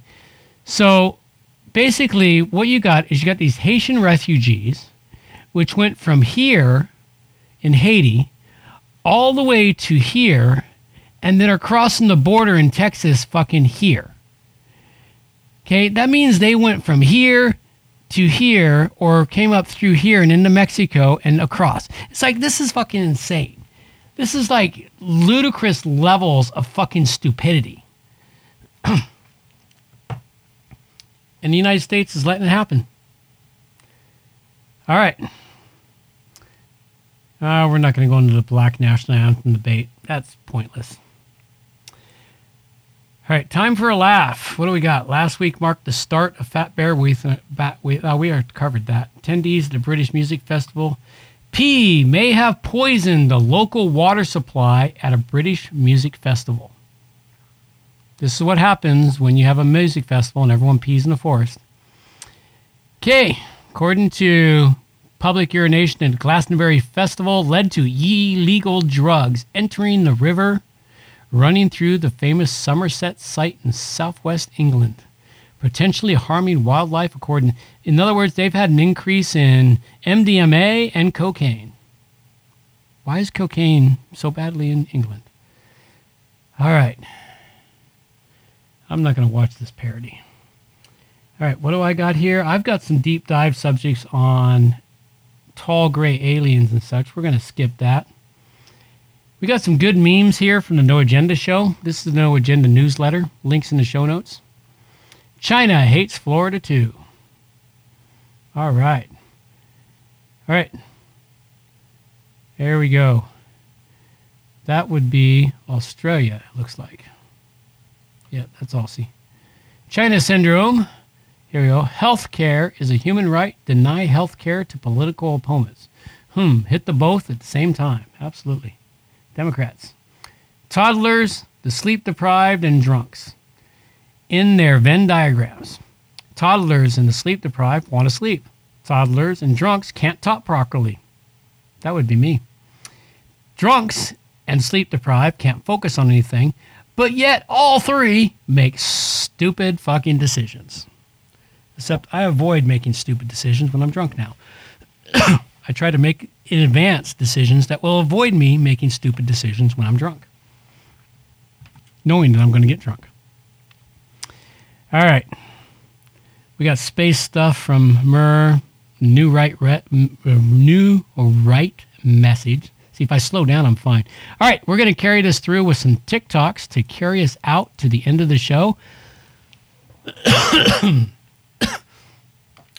so basically, what you got is you got these Haitian refugees, which went from here in Haiti all the way to here and then are crossing the border in Texas fucking here. Okay, that means they went from here to here or came up through here and into Mexico and across. It's like this is fucking insane. This is like ludicrous levels of fucking stupidity. and the United States is letting it happen. All right. Uh, we're not going to go into the black national anthem debate. That's pointless. All right, time for a laugh. What do we got? Last week marked the start of Fat Bear Week. Uh, Bat, we, uh, we are covered that. Attendees at the British Music Festival. P may have poisoned the local water supply at a British music festival. This is what happens when you have a music festival and everyone pees in the forest. Okay, according to public urination at Glastonbury Festival led to illegal drugs entering the river running through the famous Somerset site in southwest England, potentially harming wildlife according in other words, they've had an increase in MDMA and cocaine. Why is cocaine so badly in England? All right. I'm not going to watch this parody. All right, what do I got here? I've got some deep dive subjects on tall gray aliens and such. We're going to skip that. We got some good memes here from the No Agenda show. This is the No Agenda newsletter. Links in the show notes. China hates Florida too. All right. All right. There we go. That would be Australia, it looks like. Yeah, that's Aussie. China syndrome. Here we go. Healthcare is a human right. Deny healthcare to political opponents. Hmm. Hit the both at the same time. Absolutely. Democrats. Toddlers, the sleep deprived, and drunks. In their Venn diagrams. Toddlers and the sleep deprived want to sleep. Toddlers and drunks can't talk properly. That would be me. Drunks and sleep deprived can't focus on anything, but yet all three make stupid fucking decisions. Except I avoid making stupid decisions when I'm drunk now. I try to make in advance decisions that will avoid me making stupid decisions when I'm drunk, knowing that I'm going to get drunk. All right. We got space stuff from Mur, new right, re, uh, new right message. See if I slow down, I'm fine. All right, we're going to carry this through with some TikToks to carry us out to the end of the show.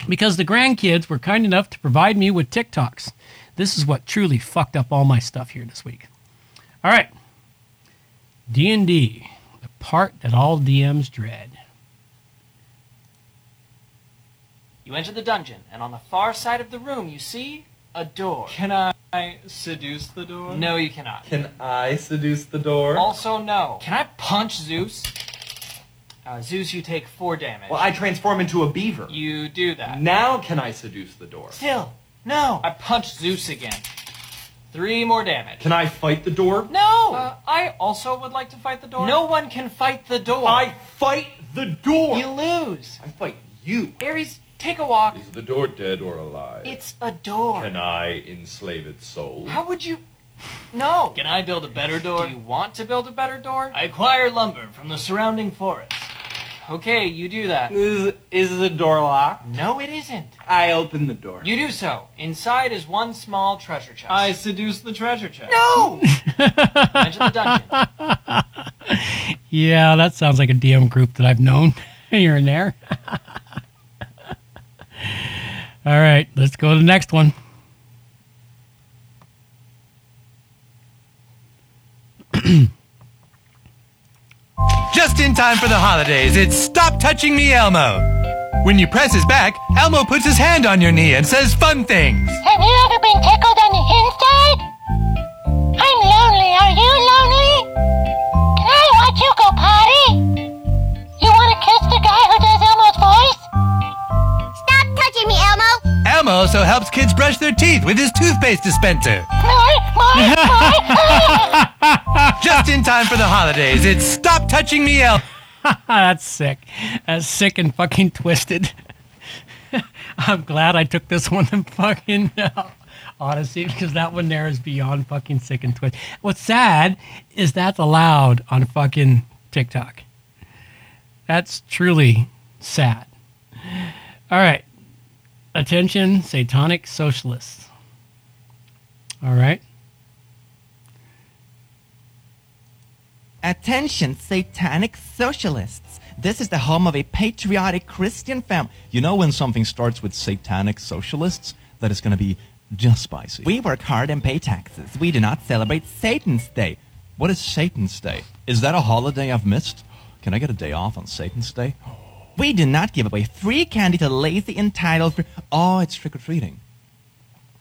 because the grandkids were kind enough to provide me with TikToks. This is what truly fucked up all my stuff here this week. All right. D&D, the part that all DMs dread. You enter the dungeon, and on the far side of the room, you see a door. Can I seduce the door? No, you cannot. Can I seduce the door? Also, no. Can I punch Zeus? Uh, Zeus, you take four damage. Well, I transform into a beaver. You do that. Now can I seduce the door? Still, no. I punch Zeus again. Three more damage. Can I fight the door? No! Uh, I also would like to fight the door. No one can fight the door. I fight the door. You lose. I fight you. Ares, take a walk. Is the door dead or alive? It's a door. Can I enslave its soul? How would you... No. Can I build a better door? Do you want to build a better door? I acquire lumber from the surrounding forest. Okay, you do that. Is, is the door locked? No, it isn't. I open the door. You do so. Inside is one small treasure chest. I seduce the treasure chest. No! Enter the dungeon. Yeah, that sounds like a DM group that I've known here and there. All right, let's go to the next one. Just in time for the holidays, it's Stop Touching Me Elmo. When you press his back, Elmo puts his hand on your knee and says fun things. Have you ever been tickled on the inside? Also helps kids brush their teeth with his toothpaste dispenser. Just in time for the holidays, it's Stop Touching Me Elmo. That's sick. That's sick and fucking twisted. I'm glad I took this one in fucking uh, Odysee because that one there is beyond fucking sick and twisted. What's sad is that's allowed on fucking TikTok. That's truly sad. All right. Attention, satanic socialists. All right. Attention, satanic socialists. This is the home of a patriotic Christian family. You know when something starts with satanic socialists, that is going to be just spicy. We work hard and pay taxes. We do not celebrate Satan's Day. What is Satan's Day? Is that a holiday I've missed? Can I get a day off on Satan's Day? We do not give away free candy to lazy entitled. Fr- oh, it's trick or treating.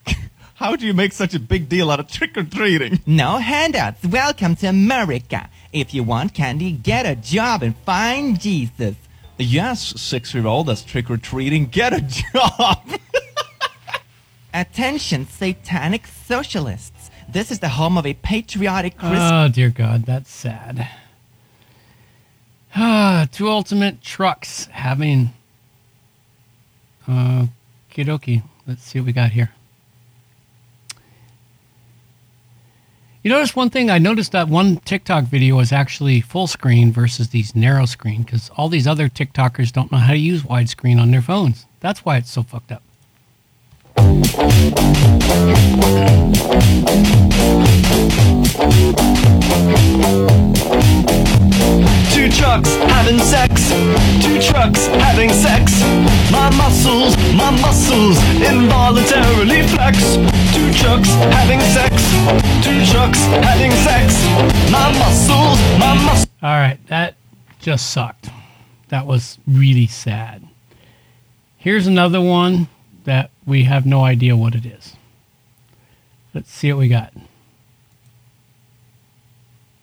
How do you make such a big deal out of trick or treating? No handouts. Welcome to America. If you want candy, get a job and find Jesus. Yes, six year old that's trick or treating, get a job. Attention, satanic socialists. This is the home of a patriotic Christian. Oh dear God, that's sad. Two ultimate trucks having. Uh, kidoki. Let's see what we got here. You notice one thing? I noticed that one TikTok video is actually full screen versus these narrow screen because all these other TikTokers don't know how to use widescreen on their phones. That's why it's so fucked up. Just sucked. That was really sad. Here's another one that we have no idea what it is. Let's see what we got.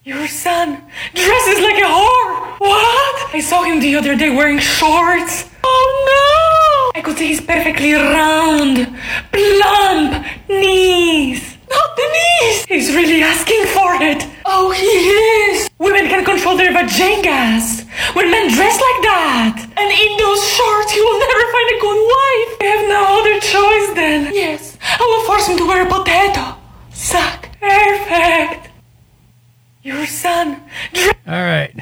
Your son dresses like a whore. What? I saw him the other day wearing shorts. Oh no! I could see his perfectly round, plump knees. Not the knees. He's really asking for it. Oh, he is. Women can control their vaginas when men dress like that. And in those shorts, he will never find a good wife. I have no other choice then. Yes, I will force him to wear a potato. Suck. Perfect. Your son. All right.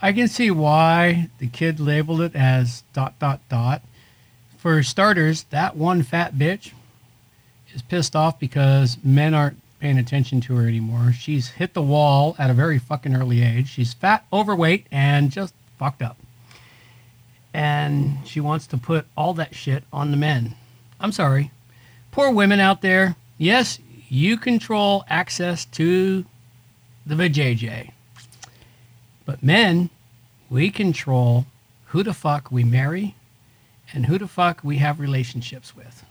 I can see why the kid labeled it as dot dot dot. For starters, that one fat bitch is pissed off because men aren't paying attention to her anymore. She's hit the wall at a very fucking early age. She's fat, overweight, and just fucked up. And she wants to put all that shit on the men. I'm sorry. Poor women out there. Yes, you control access to the vajayjay. But men, we control who the fuck we marry and who the fuck we have relationships with.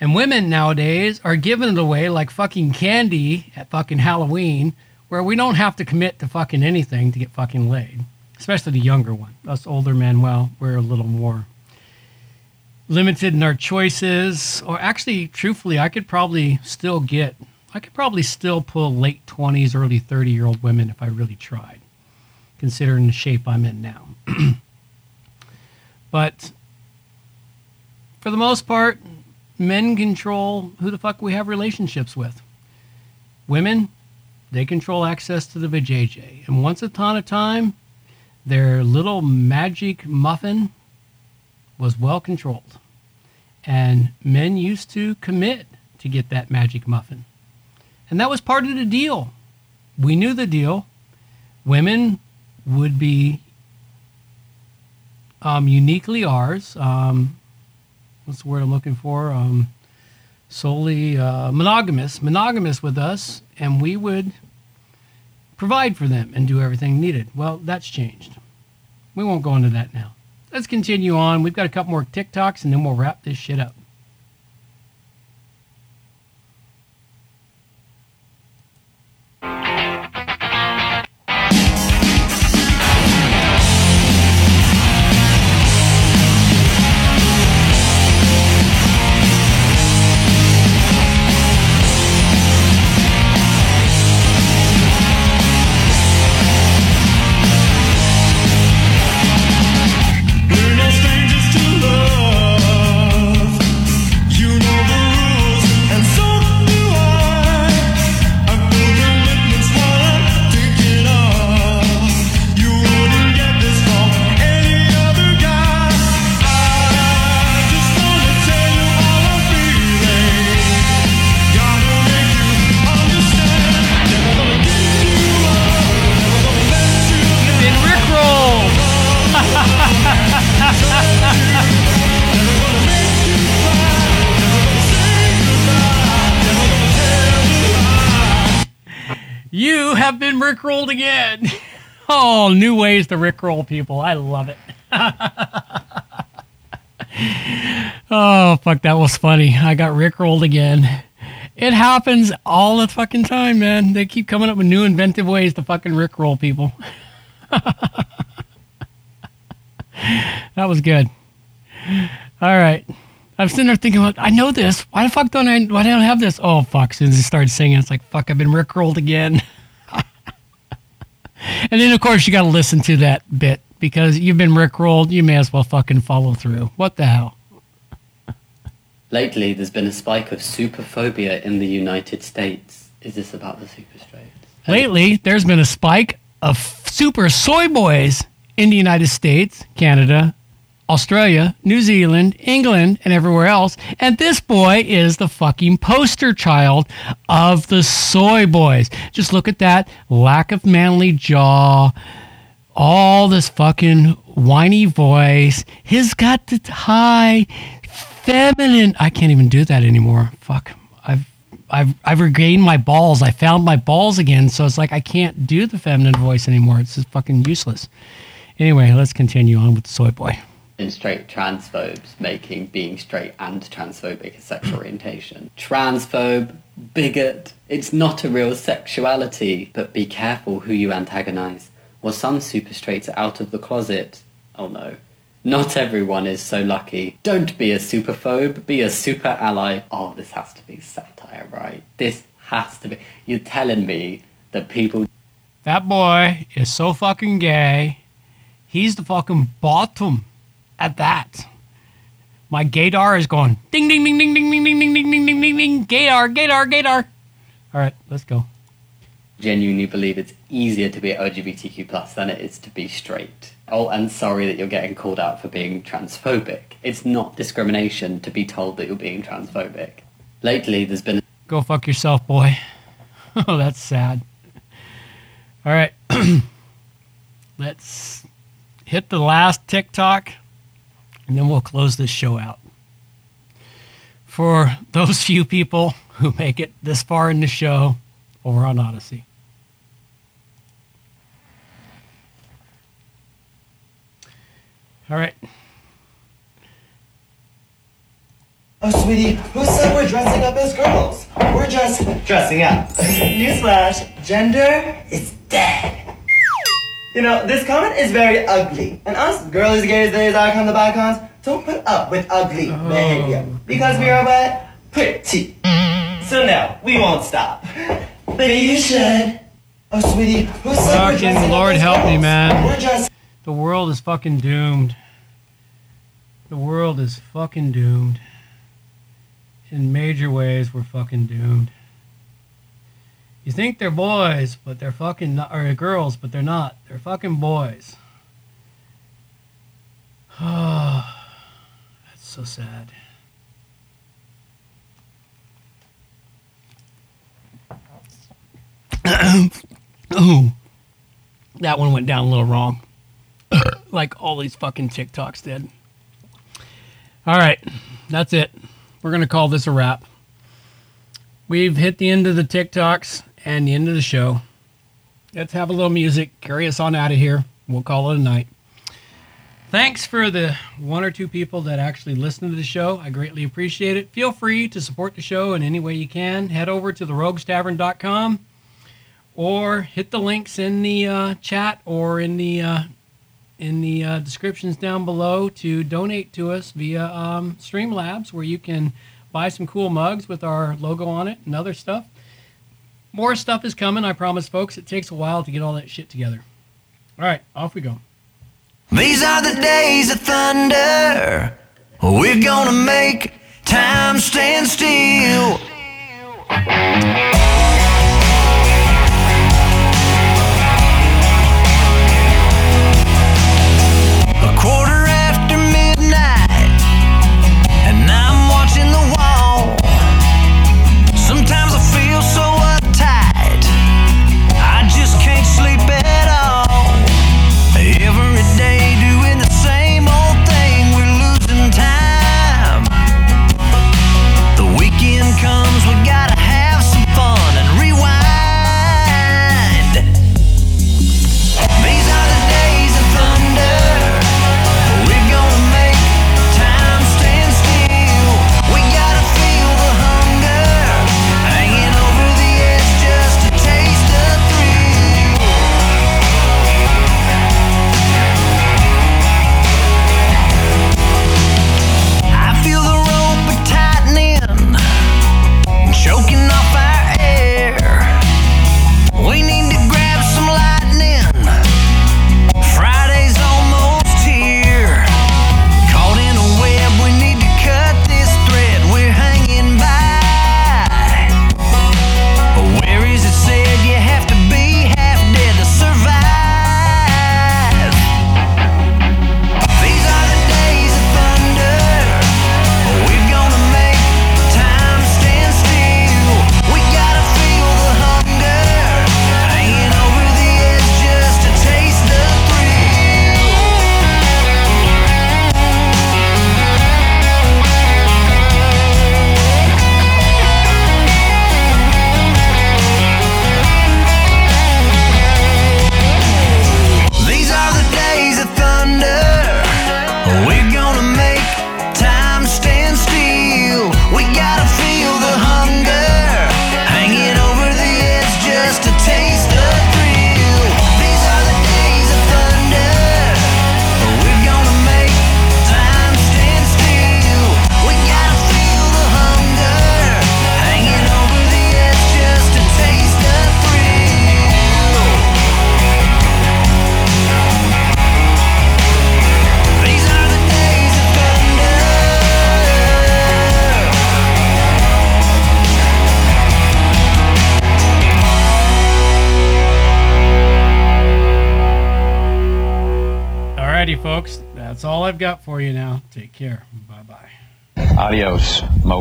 And women nowadays are giving it away like fucking candy at fucking Halloween, where we don't have to commit to fucking anything to get fucking laid. Especially the younger one. Us older men, well, we're a little more limited in our choices. Or actually, truthfully, I could probably still get, I could probably still pull late 20s, early 30 year old women if I really tried, considering the shape I'm in now. but for the most part, men control who the fuck we have relationships with. Women, they control access to the vajayjay. And once upon a time, their little magic muffin was well controlled. And men used to commit to get that magic muffin. And that was part of the deal. We knew the deal. Women would be um, uniquely ours. Um, what's the word I'm looking for? Um, solely uh, monogamous, monogamous with us, and we would provide for them and do everything needed. Well, that's changed. We won't go into that now. Let's continue on. We've got a couple more TikToks and then we'll wrap this shit up. Rickrolled again. Oh, new ways to rickroll people. I love it. oh, fuck, that was funny. I got rickrolled again. It happens all the fucking time, man. They keep coming up with new inventive ways to fucking rickroll people. that was good. All right. I'm sitting there thinking, like, I know this. Why the fuck don't I? Why don't I have this? Oh fuck! As soon as I started singing, it's like, fuck! I've been rickrolled again. And then of course you got to listen to that bit because you've been rickrolled. You may as well fucking follow through. What the hell? Lately, there's been a spike of superphobia in the United States. Is this about the super straight? Lately, there's been a spike of super soy boys in the United States, Canada, Australia, New Zealand, England, and everywhere else. And this boy is the fucking poster child of the soy boys. Just look at that lack of manly jaw, all this fucking whiny voice. He's got the high, feminine. I can't even do that anymore. Fuck. I've I've I've regained my balls. I found my balls again, so it's like I can't do the feminine voice anymore. It's just fucking useless. Anyway, let's continue on with the soy boy. In straight transphobes making being straight and transphobic a sexual orientation. Transphobe, bigot, it's not a real sexuality, but be careful who you antagonize. Well, some super straights are out of the closet. Oh no. Not everyone is so lucky. Don't be a superphobe, be a super ally. Oh, this has to be satire, right? This has to be. You're telling me that people That boy is so fucking gay. He's the fucking bottom at that. My gaydar is going ding ding ding ding ding ding ding ding ding ding ding ding ding gaydar gaydar gaydar. All right, let's go. genuinely believe it's easier to be LGBTQ plus than it is to be straight. Oh, and sorry that you're getting called out for being transphobic. It's not discrimination to be told that you're being transphobic. Lately, there's been Go fuck yourself, boy. oh, that's sad. All right. Let's hit the last TikTok and then we'll close this show out. For those few people who make it this far in the show over on Odysee. All right. Oh, sweetie, who said we're dressing up as girls? We're just dressing up. Newsflash, gender is dead. You know, this comment is very ugly. And us, girlies, gays, theys, icons, the icons, don't put up with ugly oh. behavior. Because we are what? Pretty. So no, we won't stop. Maybe you should. Oh, sweetie, who said we're Fucking Lord as help me, man. We're just The world is fucking doomed. The world is fucking doomed. In major ways, we're fucking doomed. You think they're boys, but they're fucking not, or girls, but they're not. They're fucking boys. That's so sad. oh, that one went down a little wrong like all these fucking TikToks did. All right, that's it. We're going to call this a wrap. We've hit the end of the TikToks and the end of the show. Let's have a little music, carry us on out of here. We'll call it a night. Thanks for the one or two people that actually listen to the show. I greatly appreciate it. Feel free to support the show in any way you can. Head over to theroguestavern.com or hit the links in the uh, chat or in the uh, in the uh, descriptions down below to donate to us via um, Streamlabs, where you can buy some cool mugs with our logo on it and other stuff. More stuff is coming, I promise, folks. It takes a while to get all that shit together. All right, off we go. These are the days of thunder. We're gonna make time stand still.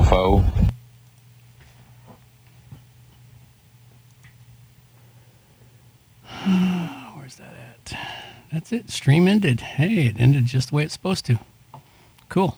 Where's that at? That's it. Stream ended. Hey, it ended just the way it's supposed to. Cool.